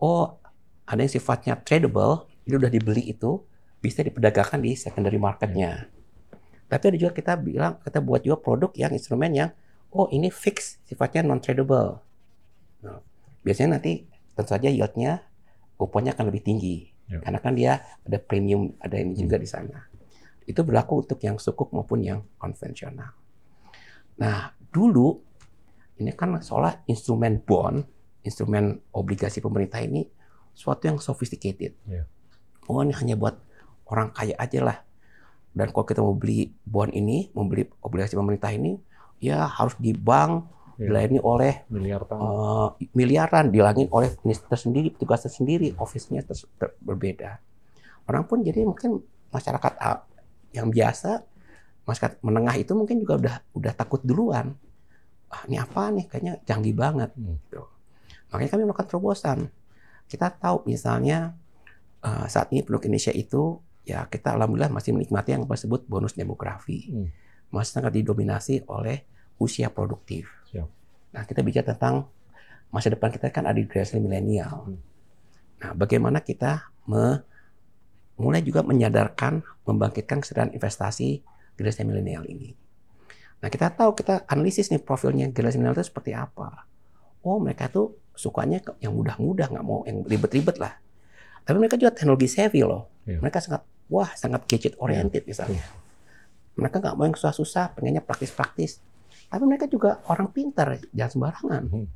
oh ada yang sifatnya tradable, itu udah dibeli itu bisa diperdagangkan di secondary marketnya. Tapi ada juga kita bilang kita buat juga produk yang instrumen yang oh ini fix sifatnya non tradable. Nah, biasanya nanti tentu saja yieldnya kuponnya akan lebih tinggi ya. karena kan dia ada premium ada ini juga di sana. Itu berlaku untuk yang sukuk maupun yang konvensional. Nah dulu ini kan seolah instrumen bond, instrumen obligasi pemerintah ini suatu yang sophisticated. Ya. Oh ini hanya buat orang kaya aja lah. Dan kalau kita mau beli bond ini, mau beli obligasi pemerintah ini, ya harus di bank ya. dilayani oleh miliar uh, miliaran dilangin oleh minister tersendiri petugas tersendiri office-nya ter ter berbeda orang pun jadi mungkin masyarakat uh, yang biasa masyarakat menengah itu mungkin juga udah udah takut duluan ah ini apa nih kayaknya canggih banget hmm. gitu. makanya kami melakukan terobosan kita tahu misalnya uh, saat ini penduduk Indonesia itu ya kita alhamdulillah masih menikmati yang disebut bonus demografi hmm. masih sangat didominasi oleh usia produktif. Siap. Nah, kita bicara tentang masa depan kita kan ada generasi milenial. Hmm. Nah, bagaimana kita me, mulai juga menyadarkan, membangkitkan kesadaran investasi generasi milenial ini. Nah, kita tahu kita analisis nih profilnya generasi milenial itu seperti apa. Oh, mereka tuh sukanya yang mudah-mudah, nggak mau yang ribet-ribet lah. Tapi mereka juga teknologi savvy loh. Ya. Mereka sangat, wah sangat gadget oriented ya. misalnya. Mereka nggak mau yang susah-susah, pengennya praktis-praktis. Tapi mereka juga orang pintar, jangan sembarangan. Hmm.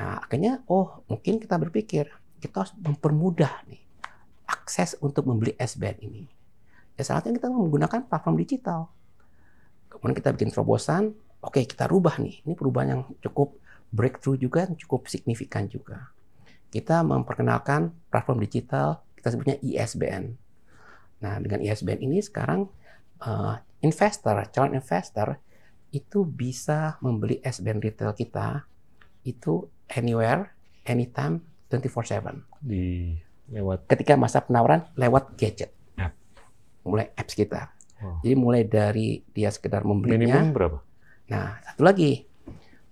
Nah, akhirnya, oh mungkin kita berpikir, kita harus mempermudah nih akses untuk membeli SBN ini. Ya saatnya kita menggunakan platform digital. Kemudian kita bikin terobosan, oke okay, kita rubah nih. Ini perubahan yang cukup breakthrough juga, yang cukup signifikan juga. Kita memperkenalkan platform digital, kita sebutnya ISBN. Nah, dengan ISBN ini sekarang uh, investor, calon investor itu bisa membeli SBN retail kita itu anywhere, anytime, 24/7. Di lewat ketika masa penawaran lewat gadget. App. Mulai apps kita. Wow. Jadi mulai dari dia sekedar membelinya. Minimum berapa? Nah, satu lagi.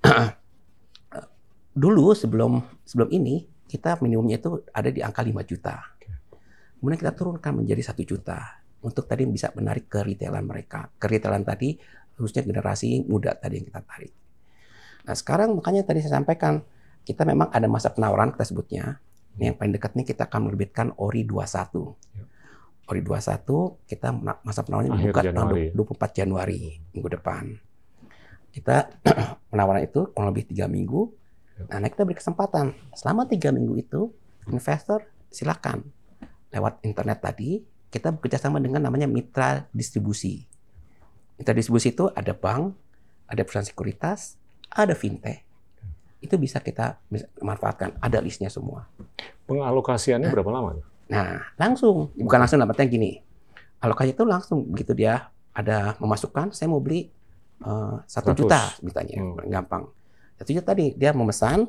Dulu sebelum sebelum ini kita minimumnya itu ada di angka 5 juta. Kemudian kita turunkan menjadi satu juta untuk tadi bisa menarik ke retailan mereka. Ke retailan tadi khususnya generasi muda tadi yang kita tarik. Nah sekarang makanya tadi saya sampaikan kita memang ada masa penawaran kita sebutnya. Ini yang paling dekat nih kita akan menerbitkan ORI 21. Ya. ORI 21 kita masa penawarannya dibuka tanggal 24 Januari minggu depan. Kita penawaran itu kurang lebih tiga minggu. Nah, kita beri kesempatan selama tiga minggu itu investor silakan lewat internet tadi kita bekerja sama dengan namanya mitra distribusi. Mitra distribusi itu ada bank, ada perusahaan sekuritas, ada fintech. Itu bisa kita manfaatkan. Ada listnya semua. Pengalokasiannya nah, berapa lama? Nah, langsung. Bukan langsung, dapatnya gini. Alokasi itu langsung. Begitu dia ada memasukkan, saya mau beli uh, satu juta, misalnya. Hmm. Gampang. Satu juta tadi, dia memesan,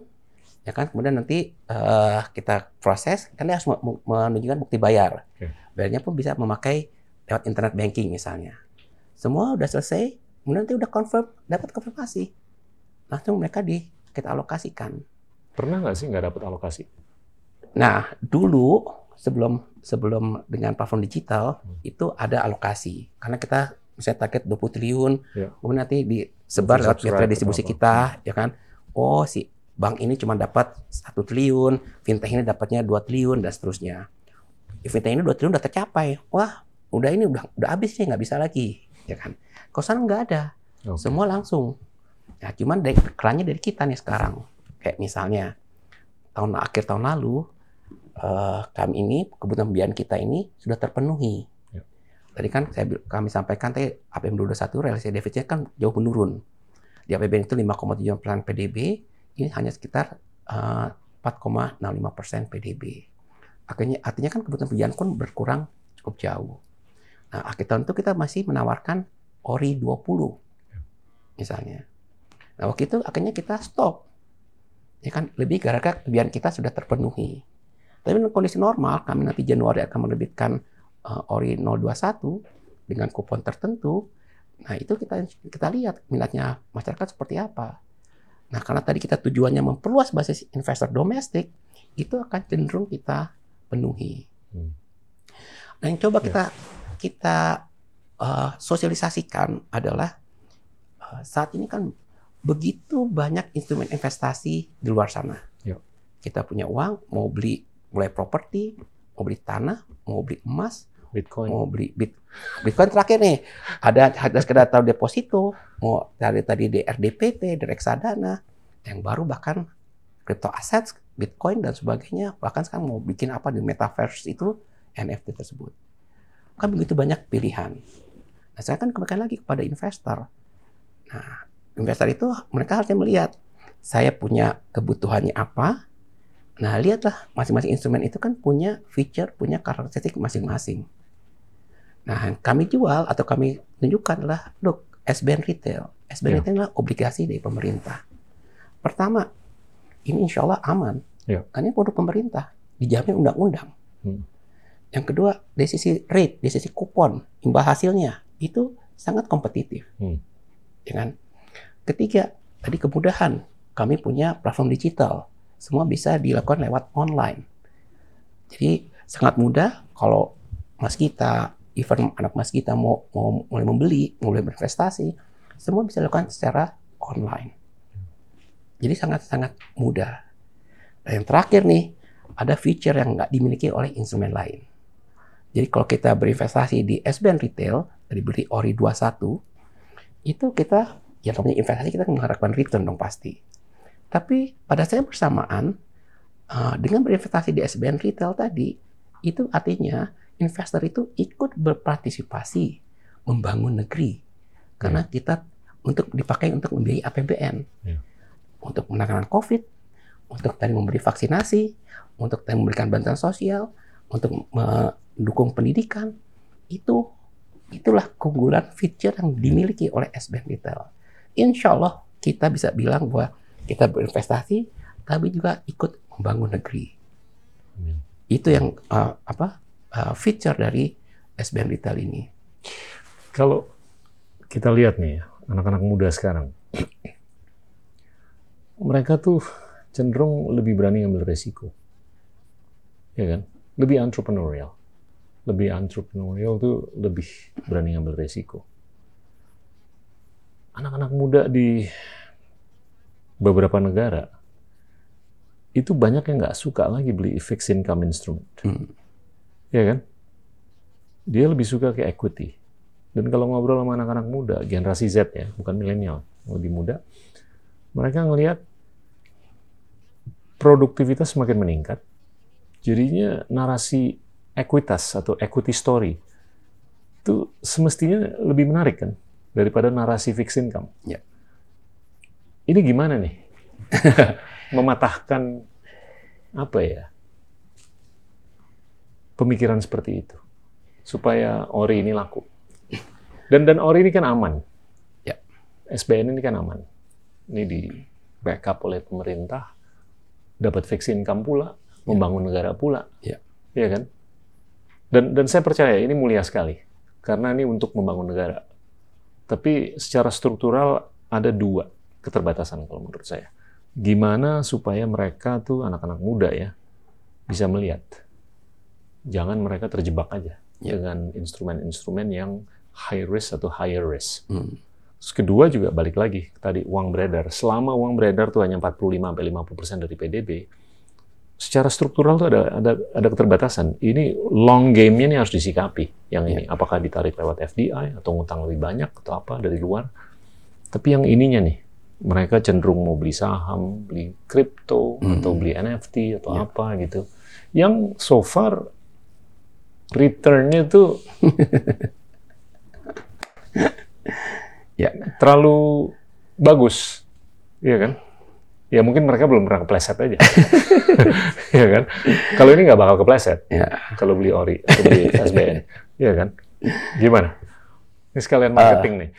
ya kan kemudian nanti uh, kita proses kan dia harus menunjukkan bukti bayar okay. bayarnya pun bisa memakai lewat internet banking misalnya semua udah selesai, kemudian nanti udah confirm, dapat konfirmasi. Langsung mereka di kita alokasikan. Pernah nggak sih nggak dapat alokasi? Nah, dulu sebelum sebelum dengan platform digital hmm. itu ada alokasi karena kita misalnya target 20 triliun, ya. kemudian nanti disebar lewat mitra distribusi kita, ya kan? Oh, si bank ini cuma dapat satu triliun, fintech ini dapatnya 2 triliun dan seterusnya. Fintech ini 2 triliun udah tercapai. Wah, udah ini udah udah habis nih nggak bisa lagi ya kan? Kosan nggak ada, okay. semua langsung. Ya cuman dari kerannya dari kita nih sekarang. Kayak misalnya tahun akhir tahun lalu uh, kami ini kebutuhan pembiayaan kita ini sudah terpenuhi. Ya. Tadi kan saya kami sampaikan tadi APM 2021 realisasi defisitnya kan jauh menurun. Di APBN itu 5,7 persen PDB, ini hanya sekitar uh, 4,65 persen PDB. Akhirnya artinya kan kebutuhan pembiayaan pun berkurang cukup jauh. Nah, akhir tahun itu kita masih menawarkan ORI 20. misalnya. Nah waktu itu akhirnya kita stop. Ya kan lebih gara-gara kebiasaan kita sudah terpenuhi. Tapi dengan kondisi normal, kami nanti Januari akan menerbitkan uh, ORI 021 dengan kupon tertentu. Nah itu kita kita lihat minatnya masyarakat seperti apa. Nah karena tadi kita tujuannya memperluas basis investor domestik, itu akan cenderung kita penuhi. Hmm. Nah yang coba kita kita uh, sosialisasikan adalah uh, saat ini kan begitu banyak instrumen investasi di luar sana. Yuk. Kita punya uang, mau beli mulai properti, mau beli tanah, mau beli emas, Bitcoin. mau beli bit, Bitcoin terakhir nih ada ada sekedar taruh deposito, mau dari tadi DRDPT, dari reksadana, yang baru bahkan crypto assets, Bitcoin dan sebagainya, bahkan sekarang mau bikin apa di metaverse itu NFT tersebut. Kan begitu banyak pilihan. Nah, saya kan kembali lagi kepada investor. Nah, investor itu mereka harusnya melihat saya punya kebutuhannya apa, Nah, lihatlah masing-masing instrumen itu kan punya feature, punya karakteristik masing-masing. Nah, kami jual atau kami tunjukkan adalah, look, SBN Retail. SBN yeah. Retail adalah obligasi dari pemerintah. Pertama, ini insya Allah aman. Yeah. Karena ini produk pemerintah, dijamin undang-undang. Hmm. Yang kedua, dari sisi rate, dari sisi kupon, imbal hasilnya, itu sangat kompetitif. Hmm. Ya kan? Ketiga, tadi kemudahan. Kami punya platform digital semua bisa dilakukan lewat online. Jadi sangat mudah kalau mas kita, even anak mas kita mau, mau mulai membeli, mulai berinvestasi, semua bisa dilakukan secara online. Jadi sangat-sangat mudah. Dan yang terakhir nih, ada feature yang nggak dimiliki oleh instrumen lain. Jadi kalau kita berinvestasi di SBN Retail, dari beli ORI 21, itu kita, ya namanya investasi kita mengharapkan return dong pasti. Tapi pada saat bersamaan, uh, dengan berinvestasi di SBN retail tadi, itu artinya investor itu ikut berpartisipasi membangun negeri. Karena ya. kita untuk dipakai untuk membiayai APBN. Ya. Untuk menangani COVID, untuk tadi memberi vaksinasi, untuk tadi memberikan bantuan sosial, untuk mendukung pendidikan. Itu itulah keunggulan feature yang dimiliki oleh SBN Retail. Insya Allah kita bisa bilang bahwa kita berinvestasi, tapi juga ikut membangun negeri. Itu yang uh, apa uh, feature dari SBN Retail ini. Kalau kita lihat nih anak-anak muda sekarang, mereka tuh cenderung lebih berani ngambil resiko, ya kan? Lebih entrepreneurial, lebih entrepreneurial tuh lebih berani ngambil resiko. Anak-anak muda di beberapa negara itu banyak yang nggak suka lagi beli fixed income instrument, hmm. ya kan? Dia lebih suka ke equity. Dan kalau ngobrol sama anak-anak muda, generasi Z ya, bukan milenial, lebih muda, mereka ngelihat produktivitas semakin meningkat. Jadinya narasi ekuitas atau equity story itu semestinya lebih menarik kan daripada narasi fixed income. Yeah ini gimana nih? Mematahkan apa ya? Pemikiran seperti itu supaya ori ini laku. Dan dan ori ini kan aman. Ya. SBN ini kan aman. Ini di backup oleh pemerintah, dapat fixed income pula, ya. membangun negara pula. Ya. Iya kan? Dan dan saya percaya ini mulia sekali karena ini untuk membangun negara. Tapi secara struktural ada dua keterbatasan kalau menurut saya. Gimana supaya mereka tuh anak-anak muda ya bisa melihat. Jangan mereka terjebak aja ya. dengan instrumen-instrumen yang high risk atau higher risk. Hmm. Terus kedua juga balik lagi tadi uang beredar. Selama uang beredar tuh hanya 45 sampai 50% dari PDB, secara struktural tuh ada ada ada keterbatasan. Ini long game-nya ini harus disikapi. Yang ini ya. apakah ditarik lewat FDI atau ngutang lebih banyak atau apa dari luar. Tapi yang ininya nih, mereka cenderung mau beli saham, beli kripto, hmm. atau beli NFT atau yeah. apa gitu. Yang so far return-nya tuh ya terlalu bagus, ya kan? Ya mungkin mereka belum pernah kepleset aja, ya kan? Kalau ini nggak bakal kepleset, ya. kalau beli ori atau beli SBN, ya kan? Gimana? Ini sekalian marketing uh, nih.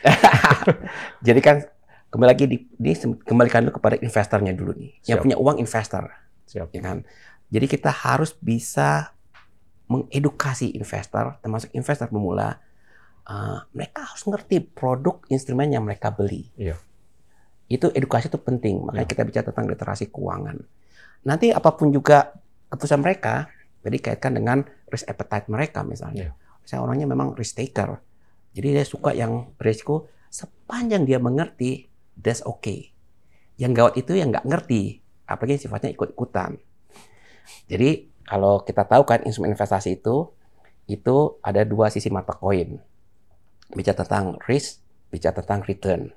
Jadi kan kembali lagi di, di kembalikan dulu kepada investornya dulu nih. Yang Siap. punya uang investor, Siap. ya kan? Jadi kita harus bisa mengedukasi investor, termasuk investor pemula. eh, mereka harus ngerti produk instrumen yang mereka beli. Iya. Itu edukasi itu penting. Makanya Iya. kita bicara tentang literasi keuangan. Nanti apa pun juga keputusan mereka, jadi kaitkan dengan risk appetite mereka misalnya. Saya orangnya memang risk taker. Jadi dia suka yang risiko sepanjang dia mengerti, that's okay. Yang gawat itu yang nggak ngerti, apalagi sifatnya ikut-ikutan. Jadi kalau kita tahu kan instrumen investasi itu, itu ada dua sisi mata koin. Bicara tentang risk, bicara tentang return.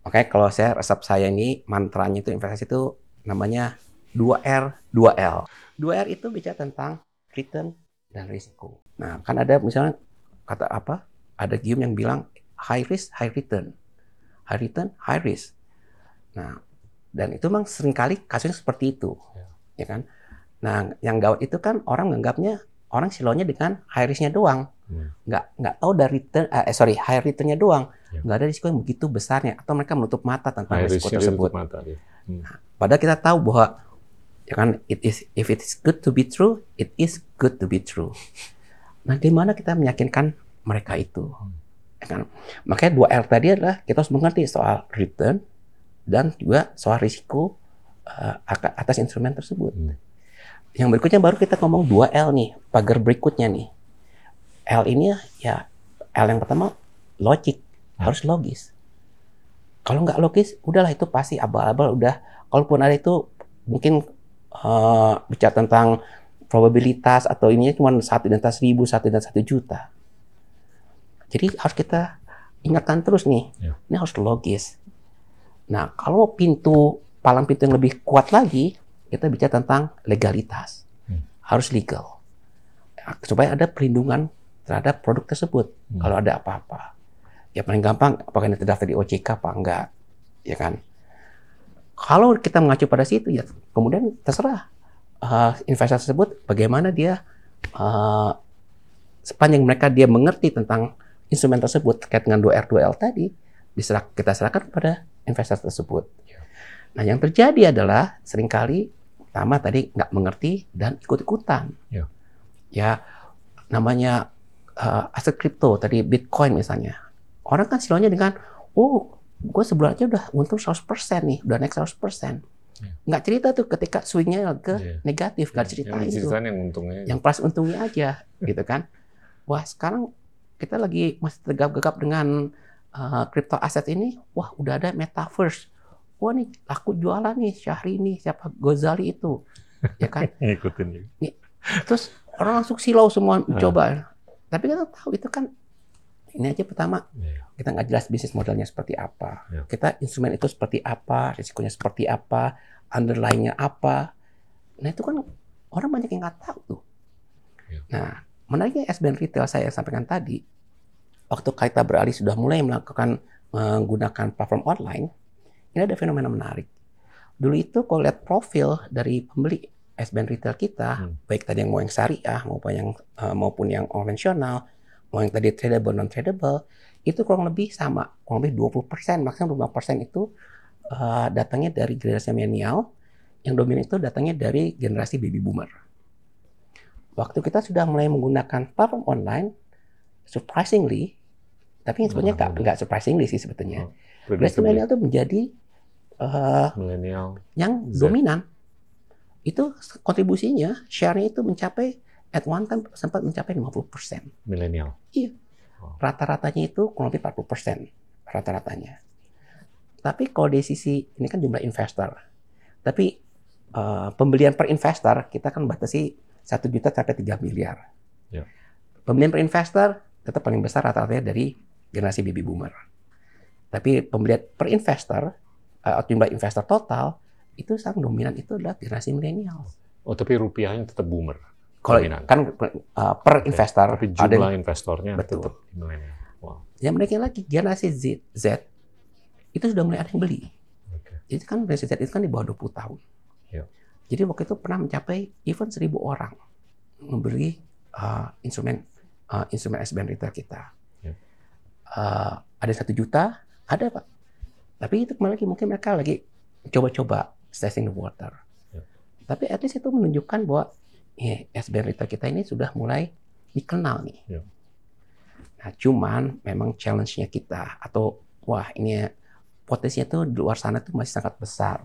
Makanya kalau saya resep saya ini mantranya itu investasi itu namanya 2R, 2L. 2R itu bicara tentang return dan risiko. Nah, kan ada misalnya kata apa? Ada gium yang bilang high risk, high return. High return, high risk. Nah, dan itu memang sering kali kasusnya seperti itu. Ya kan? Nah, yang gawat itu kan orang menganggapnya orang silonya dengan high risk-nya doang. Hmm. Nggak, nggak tahu dari return, eh sorry, high return-nya doang. Ya. Nggak ada risiko yang begitu besarnya. Atau mereka menutup mata tentang High risiko tersebut. mata dia. Padahal kita tahu bahwa ya kan it is if it is good to be true, it is good to be true. Nah, gimana kita meyakinkan mereka itu? Ya kan? Makanya dua R tadi adalah kita harus mengerti soal return dan juga soal risiko eh, aka- atas instrumen tersebut. Hmm. Yang berikutnya baru kita ngomong dua L nih, pagar berikutnya nih. L ini ya L yang pertama logik, harus logis. Kalau nggak logis, udahlah itu pasti abal-abal udah. Kalaupun ada itu mungkin eh, bicara tentang probabilitas atau ininya cuma satu dan seribu, satu dan satu juta. Jadi harus kita ingatkan terus nih, Ya. ini harus logis. Nah, kalau mau pintu palang pintu yang lebih kuat lagi, kita bicara tentang legalitas, Hmm. harus legal, Ya, supaya ada perlindungan terhadap produk tersebut Hmm. kalau ada apa-apa. Ya paling gampang, apakah ini terdaftar di OJK apa enggak, ya kan? Kalau kita mengacu pada situ, ya kemudian terserah uh, investor tersebut bagaimana dia uh, sepanjang mereka dia mengerti tentang instrumen tersebut terkait dengan 2R 2L tadi, diserah, kita serahkan kepada investor tersebut. Nah, yang terjadi adalah sering kali pertama tadi nggak mengerti dan ikut-ikutan. Ya. Ya, namanya uh, aset kripto tadi Bitcoin misalnya. Orang kan silonya dengan, oh, gue sebulan aja udah untung 100% nih, udah naik 100%. Ya. Nggak cerita tuh ketika swingnya ke Iya. negatif, nggak Yang ceritain tuh diceritain yang untungnya. yang plus untungnya aja gitu kan wah sekarang kita lagi masih tegap-gegap dengan uh, crypto aset ini wah udah ada metaverse wah nih laku jualan nih Syahrini siapa Gozali itu ya kan Ngikutin juga. terus orang langsung silau semua coba tapi kita tahu itu kan ini aja pertama Iya. kita nggak jelas bisnis modelnya seperti apa Ya. kita instrumen itu seperti apa risikonya seperti apa underlying-nya apa nah itu kan orang banyak yang nggak tahu tuh Ya. nah menariknya SBN retail saya yang sampaikan tadi waktu kita beralih sudah mulai melakukan menggunakan platform online ini ada fenomena menarik dulu itu kalau lihat profil dari pembeli SBN retail kita Hmm. baik tadi yang mau yang syariah maupun yang eh, maupun yang konvensional mau yang tadi tradable non tradable itu kurang lebih sama kurang lebih 20% maksimum 5% itu eh, datangnya dari generasi milenial yang dominan itu datangnya dari generasi baby boomer waktu kita sudah mulai menggunakan platform online surprisingly tapi sebenarnya nggak Nah, nggak surprisingly sih sebetulnya Oh, generasi milenial itu menjadi Milenial. yang Z. dominan itu kontribusinya share-nya itu mencapai at one time sempat mencapai 50%. Milenial. Rata-ratanya itu kurang lebih 40% rata-ratanya. Tapi kalau dari sisi ini kan jumlah investor. Tapi eh, pembelian per investor kita kan batasi 1 juta sampai 3 miliar. Ya. Pembelian per investor tetap paling besar rata-ratanya dari generasi baby boomer. Tapi pembelian per investor eh, jumlah investor total itu sangat dominan itu adalah generasi milenial. Oh, tapi rupiahnya tetap boomer. Kalau Dominan. kan uh, per Oke. investor Tapi ada jumlah yang, investornya Betul. tetap milenial. Wow. yang mereka lagi generasi Z, Z itu sudah mulai ada yang beli. Oke. Jadi kan generasi Z itu kan di bawah 20 tahun. Ya. Jadi waktu itu pernah mencapai even 1000 orang membeli uh, instrumen uh, instrumen SBN retail kita. Ya. Uh, ada satu juta, ada pak. Tapi itu kembali lagi mungkin mereka lagi coba-coba testing the water. Ya. Tapi at least itu menunjukkan bahwa ya, SBN retail kita ini sudah mulai dikenal nih. Ya. Nah, cuman memang challenge-nya kita atau wah ini potensinya tuh di luar sana tuh masih sangat besar.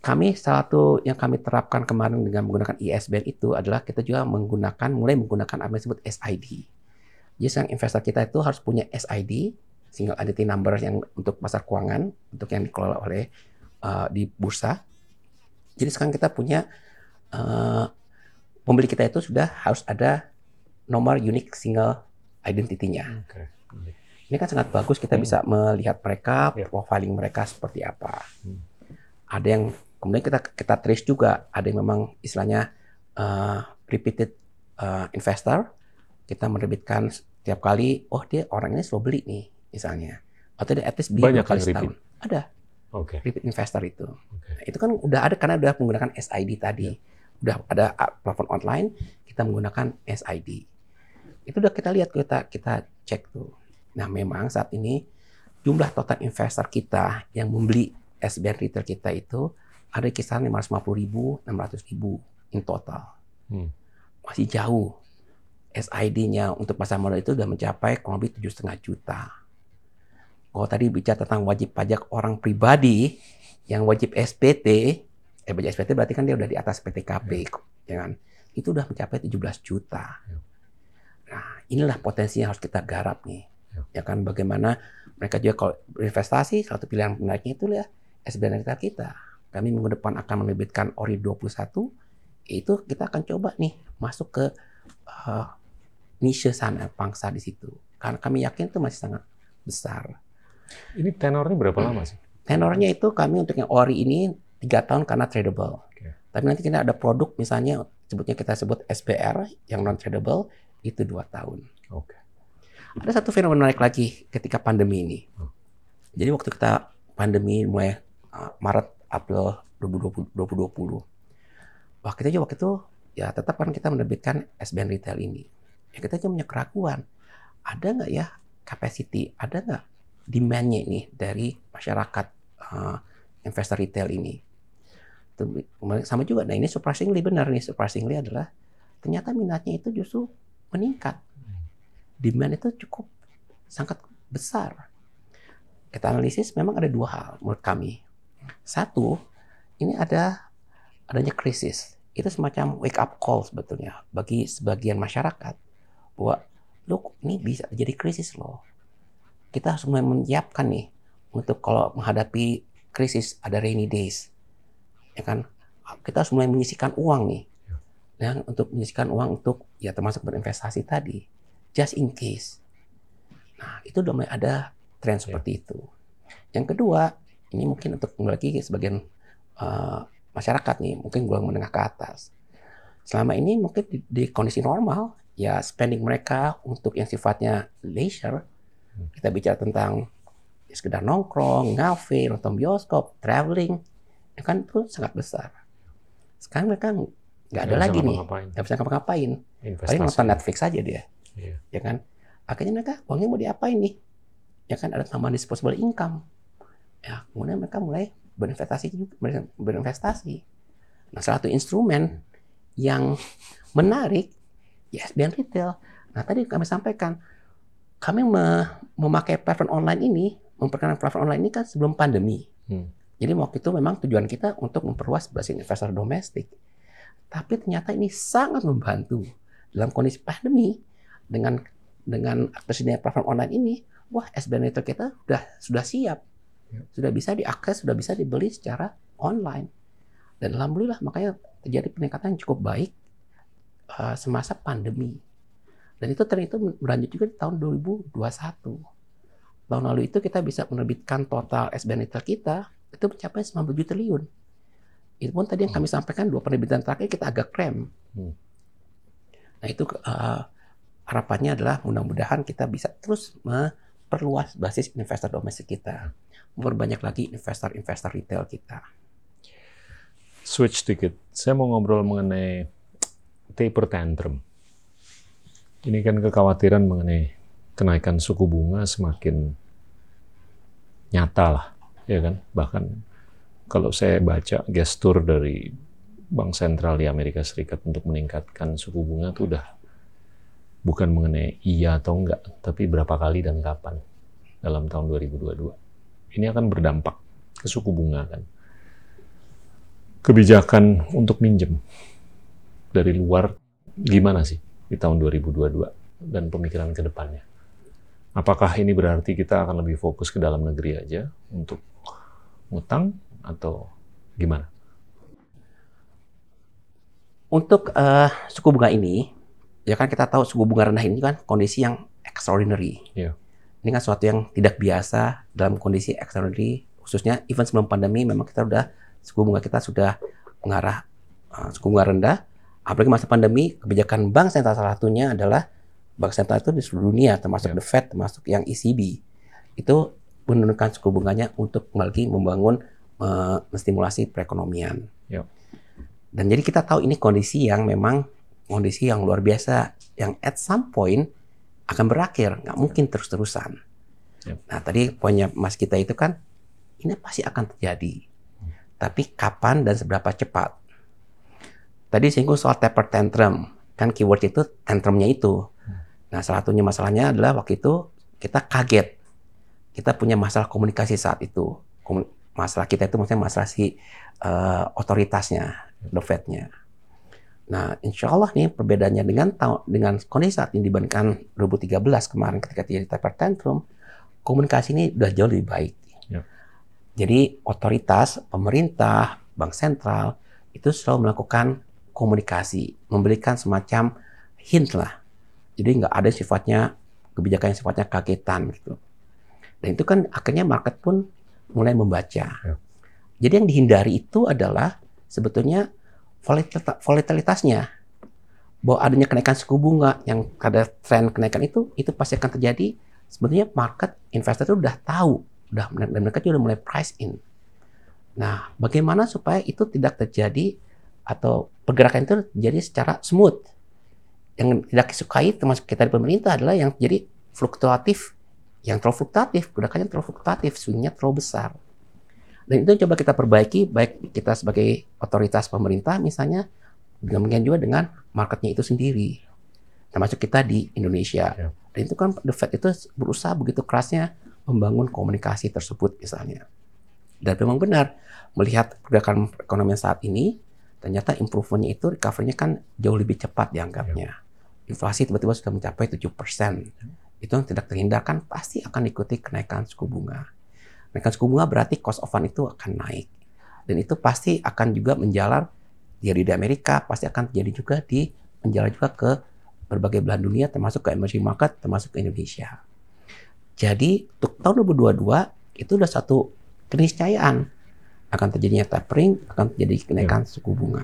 Kami salah satu yang kami terapkan kemarin dengan menggunakan ISBN itu adalah kita juga menggunakan mulai menggunakan apa yang disebut SID. Jadi sekarang investor kita itu harus punya SID, single identity number yang untuk pasar keuangan, untuk yang dikelola oleh uh, di bursa. Jadi sekarang kita punya uh, pembeli kita itu sudah harus ada nomor unik single identity-nya. Oke. Ini kan sangat bagus kita Hmm. bisa melihat mereka, Ya. profiling mereka seperti apa. Hmm. Ada yang kemudian kita kita trace juga, ada yang memang istilahnya uh, repeated uh, investor. Kita menerbitkan setiap kali, oh dia orang ini selalu beli nih, misalnya. Atau dia at least beli Banyak dua kali repeat. setahun. Ada Oke. repeat investor itu. Oke. Nah, itu kan udah ada karena udah menggunakan SID tadi. Udah ada platform online, kita menggunakan SID. Itu udah kita lihat, kita kita cek tuh. Nah, memang saat ini jumlah total investor kita yang membeli SBN retail kita itu ada kisaran 550 ribu, 600 ribu in total. Hmm. Masih jauh. SID-nya untuk pasar modal itu sudah mencapai kurang lebih 7,5 juta. Kalau tadi bicara tentang wajib pajak orang pribadi yang wajib SPT, eh wajib SPT berarti kan dia udah di atas PTKP, ya kan? Itu udah mencapai 17 juta. Ya. Nah, inilah potensi yang harus kita garap nih. Ya. Ya kan bagaimana mereka juga kalau berinvestasi satu pilihan menariknya itu ya SBN retail kita. Kami minggu depan akan menerbitkan ORI 21 itu kita akan coba nih masuk ke uh, niche sana pangsa di situ. Karena kami yakin itu masih sangat besar. Ini tenornya berapa lama sih? Tenornya itu kami untuk yang ori ini tiga tahun karena tradable. Oke. Tapi nanti kita ada produk misalnya sebutnya kita sebut SPR yang non tradable itu dua tahun. Oke. Ada satu fenomena menarik lagi ketika pandemi ini. Hmm. Jadi waktu kita pandemi mulai uh, Maret April 2020, 2020, wah kita juga waktu itu ya tetap kan kita menerbitkan SBN retail ini. Ya kita juga punya keraguan. Ada nggak ya capacity, ada nggak demand-nya ini dari masyarakat uh, investor retail ini? Sama juga, nah ini surprisingly benar nih, surprisingly adalah ternyata minatnya itu justru meningkat. Demand itu cukup sangat besar. Kita analisis memang ada dua hal menurut kami. Satu, ini ada adanya krisis. Itu semacam wake up call sebetulnya bagi sebagian masyarakat bahwa loh ini bisa terjadi krisis loh. Kita harus mulai menyiapkan nih untuk kalau menghadapi krisis ada rainy days. Ya kan? Kita harus mulai menyisikan uang nih. Dan untuk menyisikan uang untuk ya termasuk berinvestasi tadi. Just in case. Nah, itu udah mulai ada tren seperti itu. Yang kedua, ini mungkin untuk lagi sebagian uh, masyarakat nih, mungkin golongan menengah ke atas. Selama ini mungkin di, di kondisi normal, ya spending mereka untuk yang sifatnya leisure, kita bicara tentang ya sekedar nongkrong, ngafe, nonton bioskop, traveling, itu kan itu sangat besar. Sekarang mereka nggak ada lagi nih, nggak bisa ngapa-ngapain. Paling nonton Netflix aja dia, Iya. ya kan? Akhirnya mereka uangnya mau diapain nih? Ya kan ada tambahan disposable income. Ya, kemudian mereka mulai berinvestasi juga, ber- berinvestasi. Nah, salah satu instrumen yang menarik ya SBN retail. Nah, tadi kami sampaikan kami me- memakai platform online ini, memperkenalkan platform online ini kan sebelum pandemi. Hmm. Jadi waktu itu memang tujuan kita untuk memperluas basis investor domestik. Tapi ternyata ini sangat membantu dalam kondisi pandemi dengan dengan tersedia platform online ini, wah SBN retail kita sudah sudah siap, Ya. sudah bisa diakses, sudah bisa dibeli secara online. Dan alhamdulillah makanya terjadi peningkatan yang cukup baik uh, semasa pandemi. Dan itu tren itu berlanjut juga di tahun 2021. Tahun lalu itu kita bisa menerbitkan total SBN retail kita itu mencapai 97 triliun. Itu pun tadi yang kami sampaikan dua penerbitan terakhir kita agak krem. Hmm. Nah itu uh, harapannya adalah mudah-mudahan kita bisa terus memperluas basis investor domestik kita, memperbanyak lagi investor-investor retail kita. Switch dikit. Saya mau ngobrol mengenai taper tantrum. Ini kan kekhawatiran mengenai kenaikan suku bunga semakin nyata lah, ya kan? Bahkan kalau saya baca gestur dari bank sentral di Amerika Serikat untuk meningkatkan suku bunga itu udah bukan mengenai iya atau enggak, tapi berapa kali dan kapan dalam tahun 2022. Ini akan berdampak ke suku bunga kan. Kebijakan untuk minjem dari luar gimana sih di tahun 2022 dan pemikiran ke depannya? Apakah ini berarti kita akan lebih fokus ke dalam negeri aja untuk ngutang atau gimana? Untuk uh, suku bunga ini, ya kan kita tahu suku bunga rendah ini kan kondisi yang extraordinary. Iya. Ini kan sesuatu yang tidak biasa dalam kondisi extraordinary, khususnya even sebelum pandemi memang kita sudah suku bunga kita sudah mengarah uh, suku bunga rendah. Apalagi masa pandemi, kebijakan bank sentral salah satunya adalah bank sentral itu di seluruh dunia, termasuk yeah. the Fed, termasuk yang ECB, itu menurunkan suku bunganya untuk kembali membangun, uh, menstimulasi perekonomian. Yeah. Dan jadi kita tahu ini kondisi yang memang kondisi yang luar biasa, yang at some point akan berakhir, nggak mungkin terus-terusan. Yep. Nah tadi poinnya Mas kita itu kan, ini pasti akan terjadi. Hmm. Tapi kapan dan seberapa cepat? Tadi singgung soal taper tantrum, kan keyword itu tantrumnya itu. Nah salah satunya masalahnya adalah waktu itu kita kaget, kita punya masalah komunikasi saat itu. Masalah kita itu maksudnya masalah si uh, otoritasnya the Fed-nya. Nah, insya Allah nih perbedaannya dengan dengan kondisi saat ini dibandingkan 2013 kemarin ketika terjadi taper tantrum, komunikasi ini sudah jauh lebih baik. Jadi otoritas, pemerintah, bank sentral itu selalu melakukan komunikasi, memberikan semacam hint lah. Jadi nggak ada sifatnya kebijakan yang sifatnya kagetan gitu. Dan itu kan akhirnya market pun mulai membaca. Yep. Jadi yang dihindari itu adalah sebetulnya volatilitasnya bahwa adanya kenaikan suku bunga yang ada tren kenaikan itu itu pasti akan terjadi sebetulnya market investor itu udah tahu udah dan mereka juga udah mulai price in nah bagaimana supaya itu tidak terjadi atau pergerakan itu jadi secara smooth yang tidak disukai termasuk kita di pemerintah adalah yang jadi fluktuatif yang terlalu fluktuatif gerakannya terlalu fluktuatif swingnya terlalu besar dan itu coba kita perbaiki, baik kita sebagai otoritas pemerintah misalnya, demikian juga dengan marketnya itu sendiri. Termasuk kita di Indonesia. Ya. Dan itu kan The Fed itu berusaha begitu kerasnya membangun komunikasi tersebut misalnya. Dan memang benar, melihat pergerakan ekonomi saat ini, ternyata improvementnya itu, recovery-nya kan jauh lebih cepat dianggapnya. Ya. Inflasi tiba-tiba sudah mencapai 7%. Itu yang tidak terhindarkan pasti akan ikuti kenaikan suku bunga. Kenaikan suku bunga berarti cost of fund itu akan naik. Dan itu pasti akan juga menjalar jadi di Amerika, pasti akan terjadi juga di menjalar juga ke berbagai belahan dunia termasuk ke emerging market, termasuk ke Indonesia. Jadi untuk tahun 2022 itu sudah satu keniscayaan akan terjadinya tapering, akan terjadi kenaikan ya. suku bunga.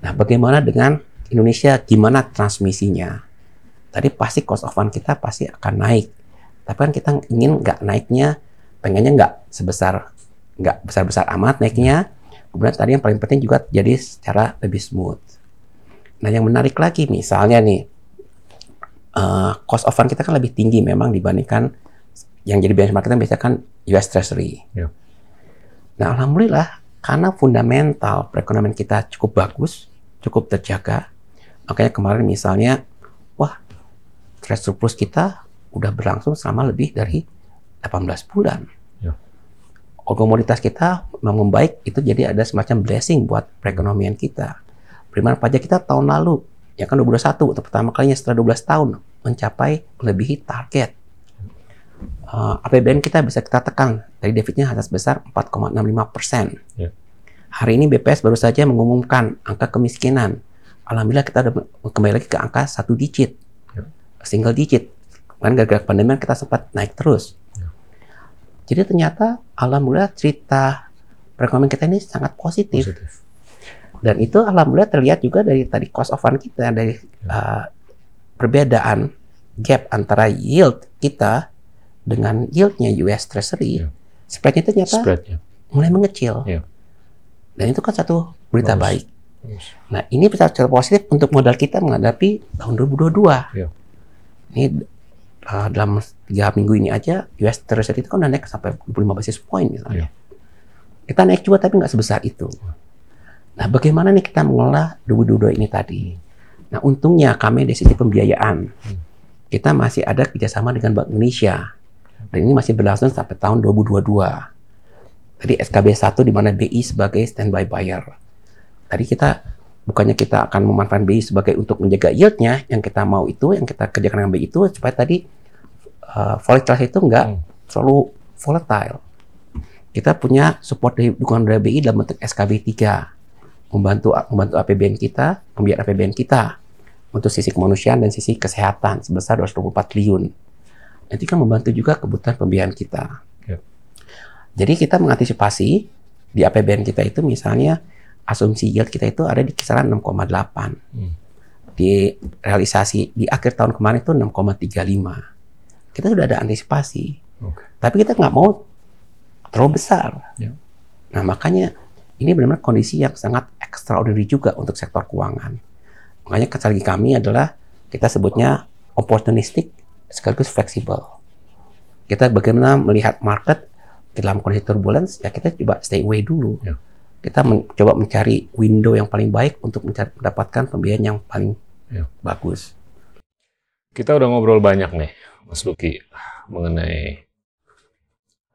Nah, bagaimana dengan Indonesia? Gimana transmisinya? Tadi pasti cost of fund kita pasti akan naik. Tapi kan kita ingin nggak naiknya pengennya nggak sebesar nggak besar-besar amat naiknya. Kemudian tadi yang paling penting juga jadi secara lebih smooth. Nah yang menarik lagi misalnya nih uh, cost of fund kita kan lebih tinggi memang dibandingkan yang jadi benchmark kita biasanya kan US Treasury. Yeah. Nah alhamdulillah karena fundamental perekonomian kita cukup bagus, cukup terjaga, makanya kemarin misalnya wah trade surplus kita udah berlangsung selama lebih dari 18 bulan. Ya. Komoditas kita memang membaik, itu jadi ada semacam blessing buat perekonomian kita. Penerimaan pajak kita tahun lalu, ya kan 2021, untuk pertama kalinya setelah 12 tahun, mencapai melebihi target. Uh, APBN kita bisa kita tekan, dari defisitnya hanya sebesar 4,65 persen. Ya. Hari ini BPS baru saja mengumumkan angka kemiskinan. Alhamdulillah kita udah kembali lagi ke angka satu digit, ya. single digit. Kan gara-gara pandemi kita sempat naik terus. Jadi ternyata alhamdulillah cerita perekonomian kita ini sangat positif. positif. Dan itu alhamdulillah terlihat juga dari tadi cost of fund kita dari uh, perbedaan gap antara yield kita dengan yieldnya US Treasury. Yeah. Spreadnya ternyata Spreadnya. mulai mengecil. Yeah. Dan itu kan satu berita Bagus. baik. Bagus. Nah ini bisa secara positif untuk modal kita menghadapi tahun 2022. Yeah. Ini uh, dalam tiga minggu ini aja US Treasury itu kan udah naik sampai 25 basis point misalnya. Kita naik juga tapi nggak sebesar itu. Nah, bagaimana nih kita mengelola dua-dua ini tadi? Nah, untungnya kami dari sisi pembiayaan, kita masih ada kerjasama dengan Bank Indonesia. Dan ini masih berlangsung sampai tahun 2022. Tadi SKB 1 di mana BI sebagai standby buyer. Tadi kita bukannya kita akan memanfaatkan BI sebagai untuk menjaga yieldnya, yang kita mau itu, yang kita kerjakan dengan BI itu supaya tadi uh, volatilitas itu enggak hmm. selalu volatile. Kita punya support dari dukungan dari BI dalam bentuk SKB 3 membantu membantu APBN kita, pembiayaan APBN kita untuk sisi kemanusiaan dan sisi kesehatan sebesar 224 triliun. Nanti kan membantu juga kebutuhan pembiayaan kita. Yep. Jadi kita mengantisipasi di APBN kita itu misalnya asumsi yield kita itu ada di kisaran 6,8. Hmm. Di realisasi di akhir tahun kemarin itu 6,35. Kita sudah ada antisipasi. Okay. Tapi kita nggak mau terlalu besar. Yeah. Nah makanya ini benar-benar kondisi yang sangat extraordinary juga untuk sektor keuangan Makanya strategi kami adalah kita sebutnya opportunistic sekaligus fleksibel. Kita bagaimana melihat market dalam kondisi turbulence, ya kita coba stay away dulu. Ya. Kita mencoba mencari window yang paling baik untuk mencari, mendapatkan pembiayaan yang paling ya. bagus. Kita udah ngobrol banyak nih, Mas Luki, mengenai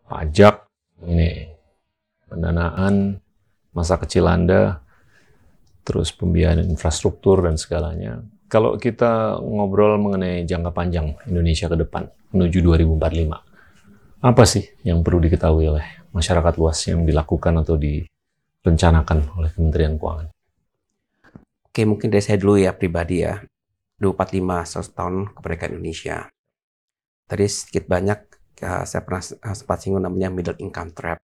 pajak, ini pendanaan, masa kecil Anda, terus pembiayaan infrastruktur dan segalanya. Kalau kita ngobrol mengenai jangka panjang Indonesia ke depan menuju 2045, apa sih yang perlu diketahui oleh masyarakat luas yang dilakukan atau direncanakan oleh Kementerian Keuangan? Oke, mungkin dari saya dulu ya pribadi ya. 245 100 tahun kemerdekaan Indonesia. Tadi sedikit banyak ya, saya pernah eh, sempat singgung namanya middle income trap.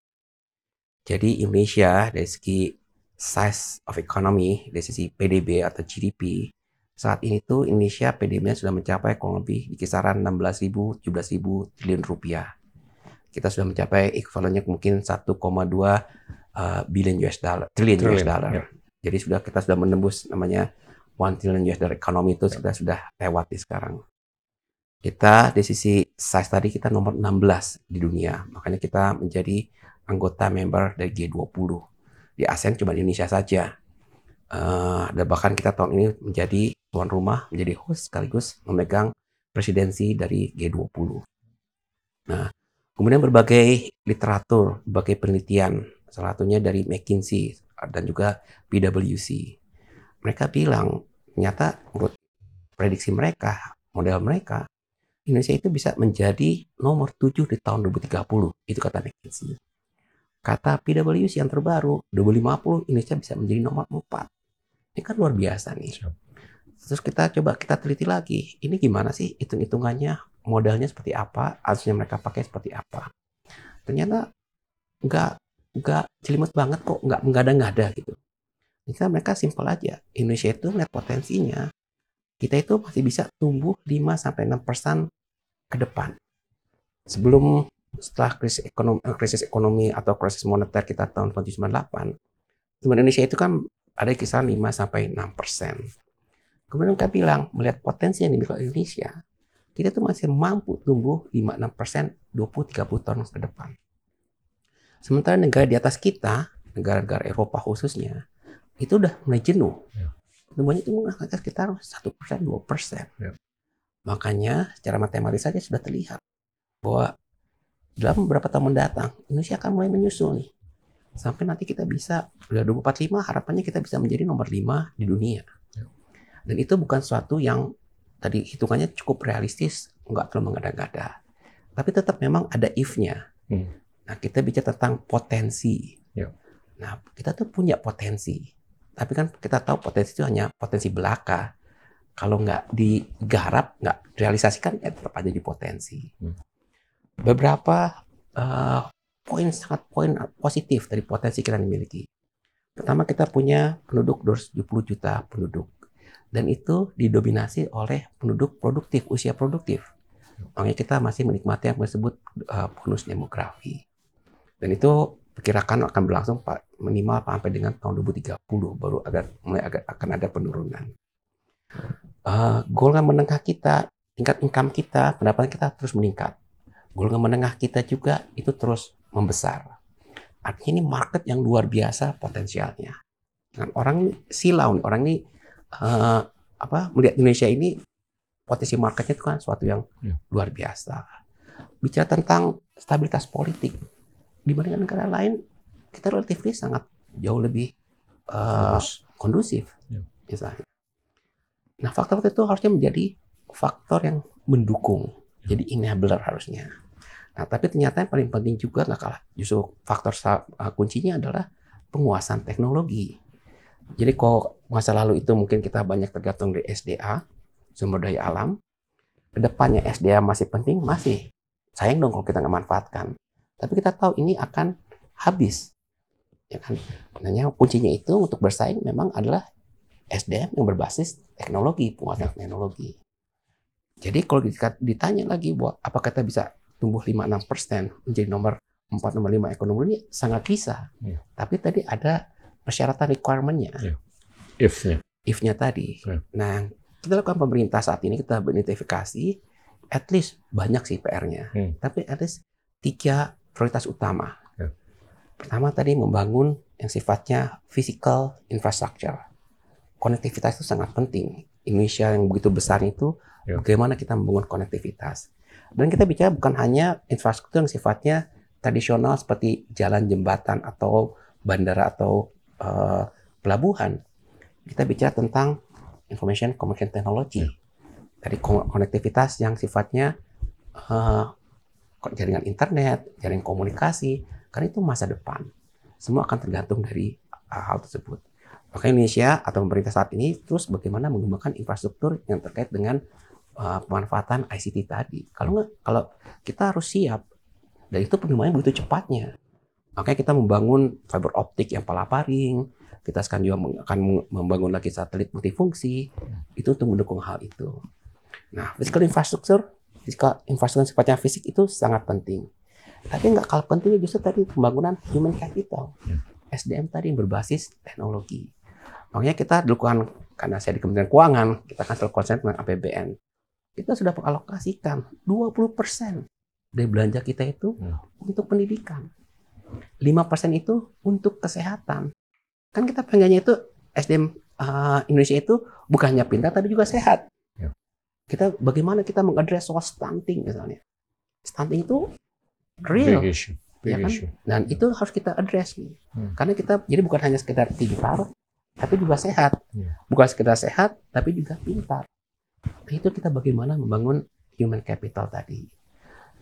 Jadi Indonesia dari segi size of economy dari sisi PDB atau GDP saat ini tuh Indonesia PDB-nya sudah mencapai kurang lebih di kisaran 16.000 17.000 triliun rupiah. Kita sudah mencapai ekuivalennya mungkin 1,2 uh, billion US dollar, triliun US dollar. Ya. Jadi sudah kita sudah menembus namanya 1 trillion US dollar ekonomi itu sudah sudah lewat di sekarang. Kita di sisi size tadi kita nomor 16 di dunia. Makanya kita menjadi anggota member dari G20 di ASEAN cuma Indonesia saja. Uh, dan bahkan kita tahun ini menjadi tuan rumah, menjadi host sekaligus memegang presidensi dari G20. Nah, kemudian berbagai literatur, berbagai penelitian, salah satunya dari McKinsey dan juga PwC. Mereka bilang, ternyata menurut prediksi mereka, model mereka, Indonesia itu bisa menjadi nomor 7 di tahun 2030. Itu kata McKinsey. Kata PwC yang terbaru, 2050 Indonesia bisa menjadi nomor 4. Ini kan luar biasa nih. Terus kita coba kita teliti lagi, ini gimana sih hitung-hitungannya, modalnya seperti apa, harusnya mereka pakai seperti apa. Ternyata nggak nggak jelimet banget kok, nggak mengada-ngada gitu. Kan mereka simpel aja. Indonesia itu melihat potensinya, kita itu masih bisa tumbuh 5 sampai 6% ke depan. Sebelum setelah krisis ekonomi, eh, krisis ekonomi atau krisis moneter kita tahun 1998, Indonesia itu kan ada kisaran 5 sampai 6 persen. Kemudian kita bilang melihat potensi yang dimiliki Indonesia, kita tuh masih mampu tumbuh 5-6 persen 20-30 tahun ke depan. Sementara negara di atas kita, negara-negara Eropa khususnya, itu udah mulai jenuh. Ya. Tumbuhnya itu mengangkat sekitar 1 persen, 2 persen. Ya. Makanya secara matematis saja sudah terlihat bahwa dalam beberapa tahun mendatang Indonesia akan mulai menyusul nih sampai nanti kita bisa udah 2045 harapannya kita bisa menjadi nomor 5 di dunia. Dan itu bukan suatu yang tadi hitungannya cukup realistis nggak terlalu mengada-ngada. Tapi tetap memang ada if-nya. Hmm. nah kita bicara tentang potensi. Ya. nah kita tuh punya potensi. Tapi kan kita tahu potensi itu hanya potensi belaka. Kalau nggak digarap nggak realisasikan ya tetap aja di potensi. Hmm. Beberapa uh, poin sangat poin positif dari potensi kita yang dimiliki. Pertama kita punya penduduk 270 juta penduduk dan itu didominasi oleh penduduk produktif usia produktif. Makanya kita masih menikmati yang disebut uh, bonus demografi. Dan itu perkirakan akan berlangsung minimal sampai dengan tahun 2030 baru agak mulai agak akan ada penurunan. Uh, golongan menengah kita tingkat income kita, pendapatan kita terus meningkat. Golongan menengah kita juga itu terus membesar. Artinya ini market yang luar biasa potensialnya. Dan orang silau, orang ini uh, apa melihat Indonesia ini potensi marketnya itu kan suatu yang ya. luar biasa. Bicara tentang stabilitas politik, dibandingkan negara lain, kita relatif sangat jauh lebih uh, kondusif, ya. misalnya. Nah, faktor itu harusnya menjadi faktor yang mendukung, ya. jadi enabler harusnya. Nah, tapi ternyata yang paling penting juga nggak kalah. Justru faktor uh, kuncinya adalah penguasaan teknologi. Jadi kalau masa lalu itu mungkin kita banyak tergantung dari SDA, sumber daya alam. Ke depannya SDA masih penting, masih. Sayang dong kalau kita nggak manfaatkan. Tapi kita tahu ini akan habis. Ya kan? Makanya kuncinya itu untuk bersaing memang adalah SDM yang berbasis teknologi, penguasaan teknologi. Jadi kalau ditanya lagi bahwa apakah kita bisa tumbuh 5-6 persen menjadi nomor 4, nomor 5 ekonomi ini sangat bisa. Ya. Tapi tadi ada persyaratan requirement-nya. Ya. If-nya. If-nya tadi. Ya. Nah, kita lakukan pemerintah saat ini kita beridentifikasi at least banyak sih PR-nya hmm. tapi at least tiga prioritas utama yeah. pertama tadi membangun yang sifatnya physical infrastructure konektivitas itu sangat penting Indonesia yang begitu besar itu yeah. bagaimana kita membangun konektivitas dan kita bicara bukan hanya infrastruktur yang sifatnya tradisional seperti jalan jembatan atau bandara atau uh, pelabuhan kita bicara tentang information communication technology. Yeah. Dari konektivitas yang sifatnya uh, jaringan internet, jaringan komunikasi, karena itu masa depan. Semua akan tergantung dari uh, hal tersebut. Maka Indonesia atau pemerintah saat ini terus bagaimana mengembangkan infrastruktur yang terkait dengan uh, pemanfaatan ICT tadi. Kalau nggak, kalau kita harus siap, dan itu pengembangannya begitu cepatnya. Makanya kita membangun fiber optik yang palaparing, kita sekarang juga akan membangun lagi satelit multifungsi itu untuk mendukung hal itu. Nah, physical infrastructure, physical infrastructure sifatnya fisik itu sangat penting. Tapi nggak kalah pentingnya justru tadi pembangunan human capital, ya. SDM tadi yang berbasis teknologi. Makanya kita lakukan karena saya di Kementerian Keuangan, kita akan selalu konsen tentang APBN. Kita sudah mengalokasikan 20% dari belanja kita itu ya. untuk pendidikan. 5% itu untuk kesehatan. Kan kita pengennya itu SDM uh, Indonesia itu bukannya pintar tapi juga sehat. Ya. Kita bagaimana kita mengadres soal stunting misalnya. Stunting itu real. Big issue. Big ya kan? issue. Dan itu harus kita address. Hmm. Karena kita jadi bukan hanya sekedar pintar tapi juga sehat. Ya. Bukan sekedar sehat tapi juga pintar. Nah, itu kita bagaimana membangun human capital tadi.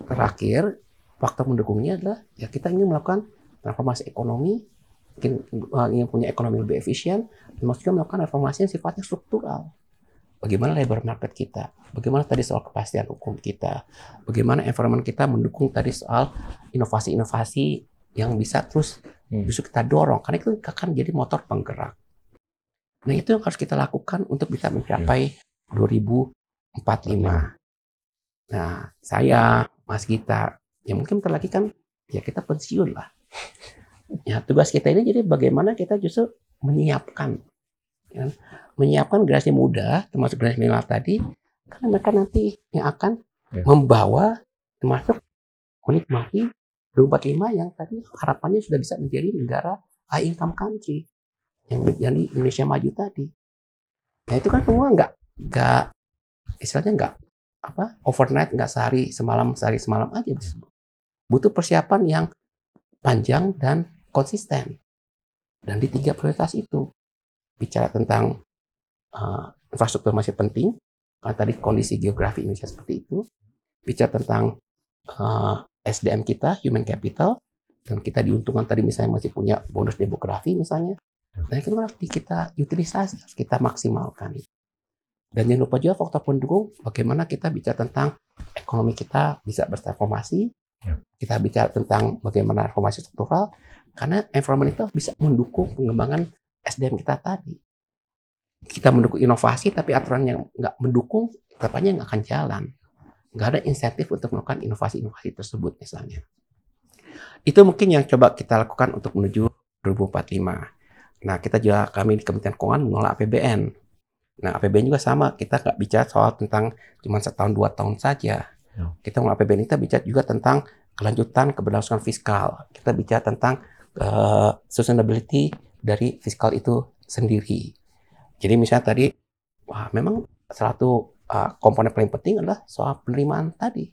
Terakhir, faktor mendukungnya adalah ya kita ingin melakukan transformasi ekonomi ingin, ingin punya ekonomi lebih efisien, termasuk juga melakukan reformasi yang sifatnya struktural. Bagaimana labor market kita, bagaimana tadi soal kepastian hukum kita, bagaimana environment kita mendukung tadi soal inovasi-inovasi yang bisa terus hmm. justru kita dorong, karena itu akan jadi motor penggerak. Nah itu yang harus kita lakukan untuk bisa mencapai hmm. 2045. Nah saya, Mas Gita, ya mungkin bentar lagi kan ya kita pensiun lah. Ya, tugas kita ini jadi bagaimana kita justru menyiapkan ya, menyiapkan generasi muda termasuk generasi milenial tadi karena mereka nanti yang akan ya. membawa termasuk menikmati 2045 yang tadi harapannya sudah bisa menjadi negara high income country yang menjadi Indonesia maju tadi. Nah itu kan semua nggak nggak istilahnya nggak apa overnight nggak sehari semalam sehari semalam aja butuh persiapan yang panjang dan konsisten. Dan di tiga prioritas itu, bicara tentang uh, infrastruktur masih penting, karena tadi kondisi geografi Indonesia seperti itu, bicara tentang uh, eh, SDM kita, human capital, dan kita diuntungkan tadi misalnya masih punya bonus demografi misalnya, dan itu harus kita utilisasi, kita maksimalkan. Dan jangan lupa juga faktor pendukung, bagaimana kita bicara tentang ekonomi kita bisa bertransformasi. Kita bicara tentang bagaimana reformasi struktural, karena environment itu bisa mendukung pengembangan SDM kita tadi. Kita mendukung inovasi, tapi aturan yang nggak mendukung, ke depannya nggak akan jalan. Nggak ada insentif untuk melakukan inovasi-inovasi tersebut misalnya. Itu mungkin yang coba kita lakukan untuk menuju 2045. Nah, kita juga kami di Kementerian Keuangan menolak APBN. Nah, APBN juga sama. Kita nggak bicara soal tentang cuma setahun dua tahun saja. Ya. Kita mau APBN kita bicara juga tentang kelanjutan keberlangsungan fiskal. Kita bicara tentang uh, sustainability dari fiskal itu sendiri. Jadi misalnya tadi, wah memang salah satu uh, komponen paling penting adalah soal penerimaan tadi.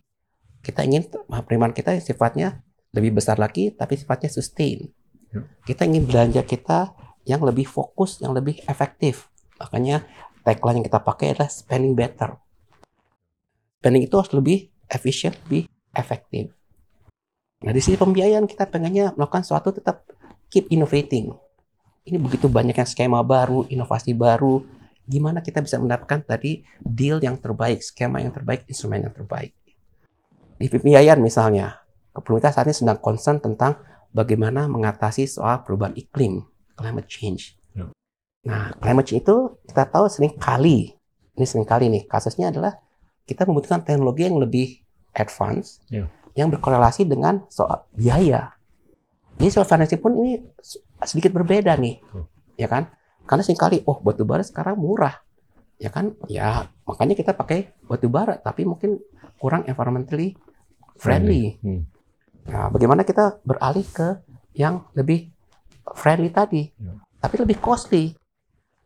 Kita ingin penerimaan kita yang sifatnya lebih besar lagi, tapi sifatnya sustain. Ya. Kita ingin belanja kita yang lebih fokus, yang lebih efektif. Makanya tagline yang kita pakai adalah spending better. Spending itu harus lebih efisien, lebih efektif. Nah di sisi pembiayaan kita pengennya melakukan sesuatu tetap keep innovating. Ini begitu banyak yang skema baru, inovasi baru. Gimana kita bisa mendapatkan tadi deal yang terbaik, skema yang terbaik, instrumen yang terbaik. Di pembiayaan misalnya, pemerintah saat ini sedang concern tentang bagaimana mengatasi soal perubahan iklim, climate change. Ya. Nah, climate change itu kita tahu sering kali, ini sering kali nih, kasusnya adalah kita membutuhkan teknologi yang lebih advance, Ya. yang berkorelasi dengan soal biaya. Jadi soal financing pun ini sedikit berbeda nih, Hmm. ya kan? Karena sering kali, oh batu bara sekarang murah, ya kan? Ya makanya kita pakai batu bara, tapi mungkin kurang environmentally friendly. Hmm. Nah, bagaimana kita beralih ke yang lebih friendly tadi, Ya. tapi lebih costly.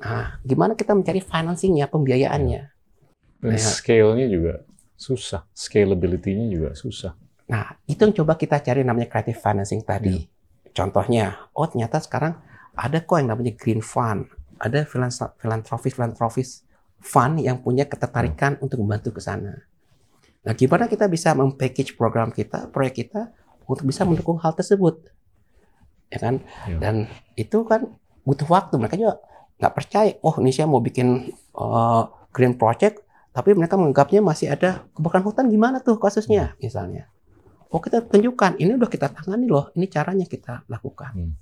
Nah, gimana kita mencari financingnya, pembiayaannya? Dan Ya. scale-nya juga susah, scalability-nya juga susah. Nah, itu yang coba kita cari namanya creative financing tadi. Contohnya, oh ternyata sekarang ada kok yang namanya green fund, ada filantropis filantropis fund yang punya ketertarikan untuk membantu ke sana. Nah, gimana kita bisa mempackage program kita, proyek kita untuk bisa mendukung hal tersebut, ya kan? Ya. Dan itu kan butuh waktu. Mereka juga nggak percaya, oh Indonesia mau bikin uh, green project, tapi mereka menganggapnya masih ada kebakaran hutan gimana tuh kasusnya, misalnya. Oh kita tunjukkan, ini udah kita tangani loh, ini caranya kita lakukan. Hmm.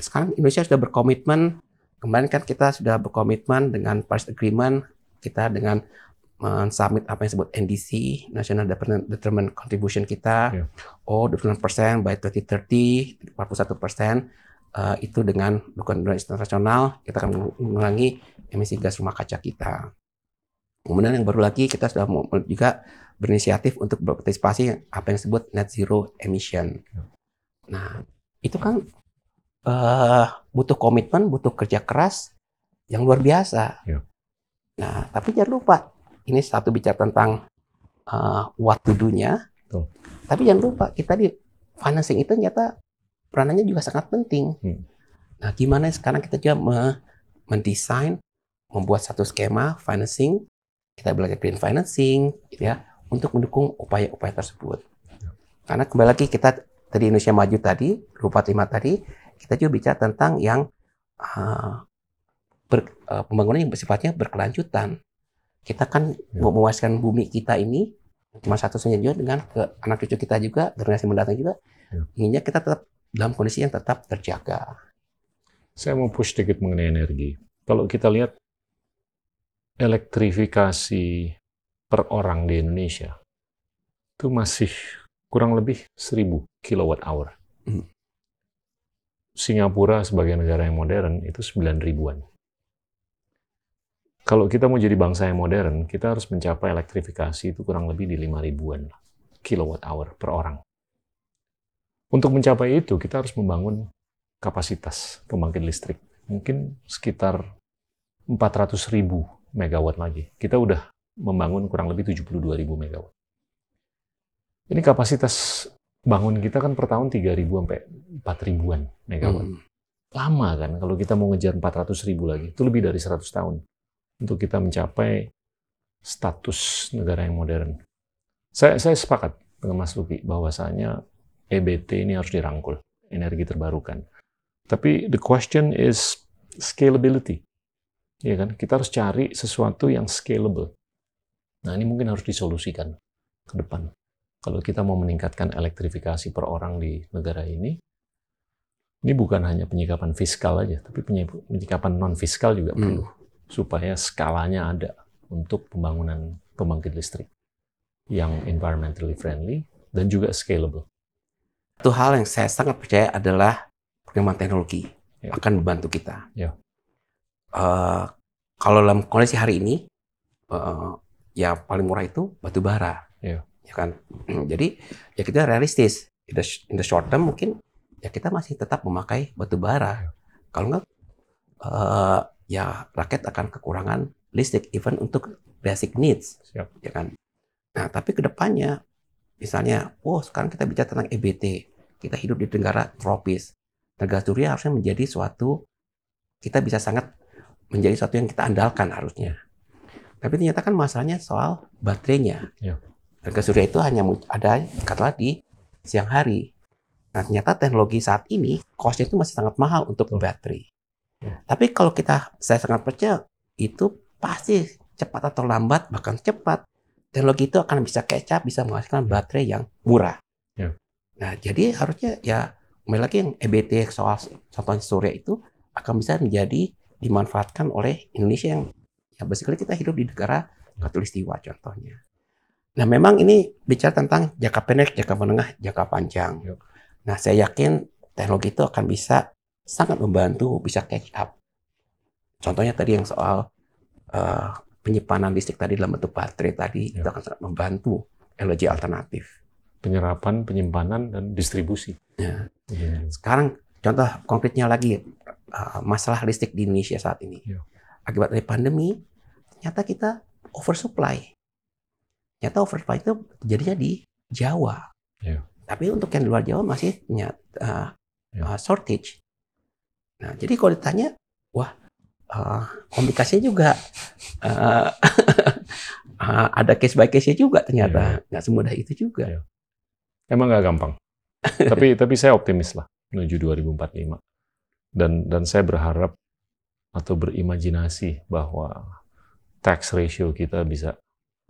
Sekarang Indonesia sudah berkomitmen, kemarin kan kita sudah berkomitmen dengan Paris Agreement, kita dengan men-submit apa yang disebut NDC, National Determined- Contribution kita, Ya. oh 29% by 2030, 41% eh, itu dengan dukungan internasional, kita akan mengurangi emisi gas rumah kaca kita. Kemudian yang baru lagi kita sudah juga berinisiatif untuk berpartisipasi apa yang disebut net zero emission. Nah, itu kan eh, butuh komitmen, butuh kerja keras yang luar biasa. Ya. Nah, tapi jangan lupa ini satu bicara tentang eh, what to do-nya. Betul. Tapi jangan lupa kita di financing itu ternyata peranannya juga sangat penting. Hmm. Nah, gimana sekarang kita juga me- mendesain, membuat satu skema financing, kita belajar green financing, gitu ya, untuk mendukung upaya-upaya tersebut. Karena kembali lagi kita tadi Indonesia Maju tadi, 245 tadi, kita juga bicara tentang yang uh, ber- uh, pembangunan yang bersifatnya berkelanjutan. Kita kan Ya. mau memuaskan bumi kita ini cuma satu juga dengan ke anak cucu kita juga, generasi mendatang juga, Ya. inginnya kita tetap dalam kondisi yang tetap terjaga. Saya mau push sedikit mengenai energi. Kalau kita lihat elektrifikasi per orang di Indonesia itu masih kurang lebih 1000 kilowatt hour. Hmm. Singapura sebagai negara yang modern itu 9 ribuan. Kalau kita mau jadi bangsa yang modern, kita harus mencapai elektrifikasi itu kurang lebih di 5 ribuan kilowatt hour per orang. Untuk mencapai itu, kita harus membangun kapasitas pembangkit listrik. Mungkin sekitar 400 ribu megawatt lagi. Kita udah membangun kurang lebih 72 ribu megawatt. Ini kapasitas bangun kita kan per tahun 3 ribu sampai 4 ribuan megawatt. Hmm. Lama kan kalau kita mau ngejar 400 ribu lagi. Itu lebih dari 100 tahun untuk kita mencapai status negara yang modern. Saya, saya sepakat dengan Mas Luki bahwasanya EBT ini harus dirangkul, energi terbarukan. Tapi the question is scalability. Ya kan? Kita harus cari sesuatu yang scalable. Nah, ini mungkin harus disolusikan ke depan. Kalau kita mau meningkatkan elektrifikasi per orang di negara ini, ini bukan hanya penyikapan fiskal aja, tapi penyi- penyikapan non fiskal juga Hmm. perlu supaya skalanya ada untuk pembangunan pembangkit listrik yang environmentally friendly dan juga scalable. Satu hal yang saya sangat percaya adalah perkembangan teknologi Ya. akan membantu kita. Ya. Eh, kalau dalam kondisi hari ini uh, ya paling murah itu batu bara. Iya. Ya kan. Jadi ya kita realistis. In the, in the short term mungkin ya kita masih tetap memakai batu bara. Iya. Kalau nggak uh, ya rakyat akan kekurangan listrik even untuk basic needs. Siap. Ya kan. Nah, tapi ke depannya misalnya, oh sekarang kita bicara tentang EBT. Kita hidup di negara tropis. Negara surya harusnya menjadi suatu kita bisa sangat menjadi suatu yang kita andalkan harusnya. Tapi ternyata kan masalahnya soal baterainya. Ya. Tenaga surya itu hanya ada katakanlah di siang hari. Nah, ternyata teknologi saat ini cost-nya itu masih sangat mahal untuk baterai. Ya. Tapi kalau kita, saya sangat percaya itu pasti cepat atau lambat, bahkan cepat, teknologi itu akan bisa up, bisa menghasilkan baterai yang murah. Ya. Nah, jadi harusnya ya, kembali lagi yang EBT soal contohnya surya itu akan bisa menjadi dimanfaatkan oleh Indonesia yang ya basically kita hidup di negara katulistiwa contohnya. Nah, memang ini bicara tentang jangka pendek, jangka menengah, jangka panjang. Nah, saya yakin teknologi itu akan bisa sangat membantu, bisa catch up. Contohnya tadi yang soal eh, penyimpanan listrik tadi dalam bentuk baterai tadi, Ya. itu akan sangat membantu energi alternatif. Penyerapan, penyimpanan, dan distribusi. Ya. Hmm. Sekarang contoh konkretnya lagi uh, masalah listrik di Indonesia saat ini. Iya. Akibat dari pandemi, ternyata kita oversupply. Ternyata oversupply itu terjadinya di Jawa. Iya. Tapi untuk yang di luar Jawa masih punya uh, Iya. uh, shortage. Nah, jadi kalau ditanya, wah, uh, komplikasinya juga uh, uh, ada case by case-nya juga ternyata. Nggak semudah itu juga. Iya. Emang nggak gampang. tapi tapi saya optimis lah menuju 2045. Dan dan saya berharap atau berimajinasi bahwa tax ratio kita bisa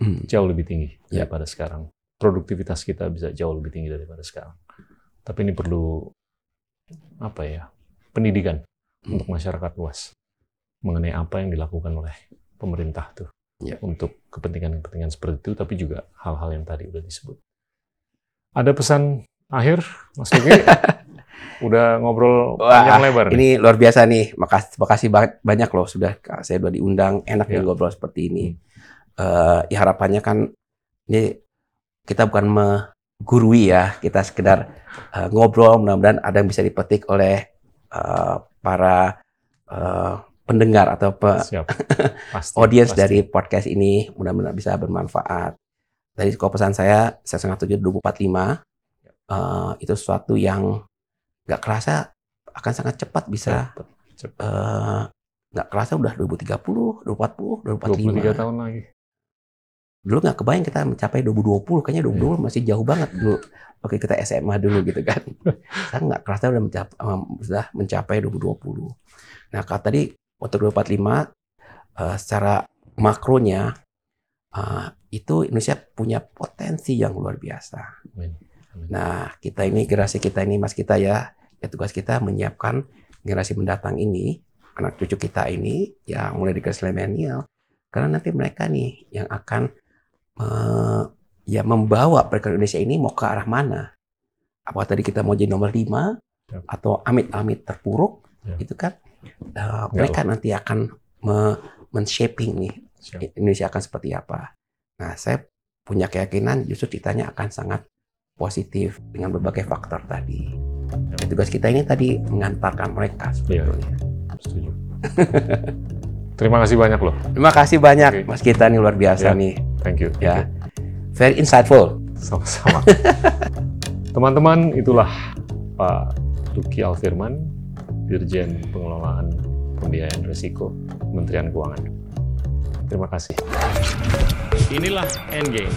Hmm. jauh lebih tinggi Ya. daripada sekarang. Produktivitas kita bisa jauh lebih tinggi daripada sekarang. Tapi ini perlu apa ya? Pendidikan Hmm. untuk masyarakat luas mengenai apa yang dilakukan oleh pemerintah tuh Ya. untuk kepentingan-kepentingan seperti itu, tapi juga hal-hal yang tadi udah disebut. Ada pesan akhir, Mas Luki? udah ngobrol Wah, panjang lebar. nih. Ini luar biasa nih. Makasih, makasih banget banyak loh sudah saya sudah diundang. Enak nih Ya. ngobrol seperti ini. Eh, ya harapannya kan ini kita bukan menggurui ya, kita sekedar eh, ngobrol. Mudah-mudahan ada yang bisa dipetik oleh eh, para eh, pendengar atau pe- Siap. Pasti, audiens pasti. dari podcast ini. Mudah-mudahan bisa bermanfaat. Tadi kalau pesan saya, saya sangat tujuh 2045 eh, itu sesuatu yang nggak kerasa akan sangat cepat bisa eh, nggak kerasa udah 2030, 2040, 23 2045. tahun lagi. Dulu nggak kebayang kita mencapai 2020, kayaknya 2020 masih jauh banget dulu. Oke kita SMA dulu gitu kan. Sekarang nggak kerasa udah mencapai, sudah mencapai 2020. Nah kalau tadi waktu 2045 eh, secara makronya eh, itu Indonesia punya potensi yang luar biasa. Amin. Amin. Nah, kita ini generasi kita ini Mas kita ya, ya tugas kita menyiapkan generasi mendatang ini, anak cucu kita ini yang mulai di kelas milenial, karena nanti mereka nih yang akan eh, ya membawa perekonomian Indonesia ini mau ke arah mana? Apakah tadi kita mau jadi nomor 5 Yap. atau amit-amit terpuruk, Ya. itu kan eh, mereka nanti akan me- men-shaping nih Siap. Indonesia akan seperti apa. Nah, saya punya keyakinan justru ceritanya akan sangat positif dengan berbagai faktor tadi. Ya. Tugas kita ini tadi mengantarkan mereka Iya. sebetulnya. Setuju. Terima kasih banyak loh. Terima kasih banyak Oke. Mas kita nih luar biasa Ya. nih. Thank you. thank Ya. you. Very insightful. Sama-sama. Teman-teman, itulah Pak Luki Alfirman, Dirjen Pengelolaan Pembiayaan Risiko Kementerian Keuangan. Terima kasih. Inilah Endgame.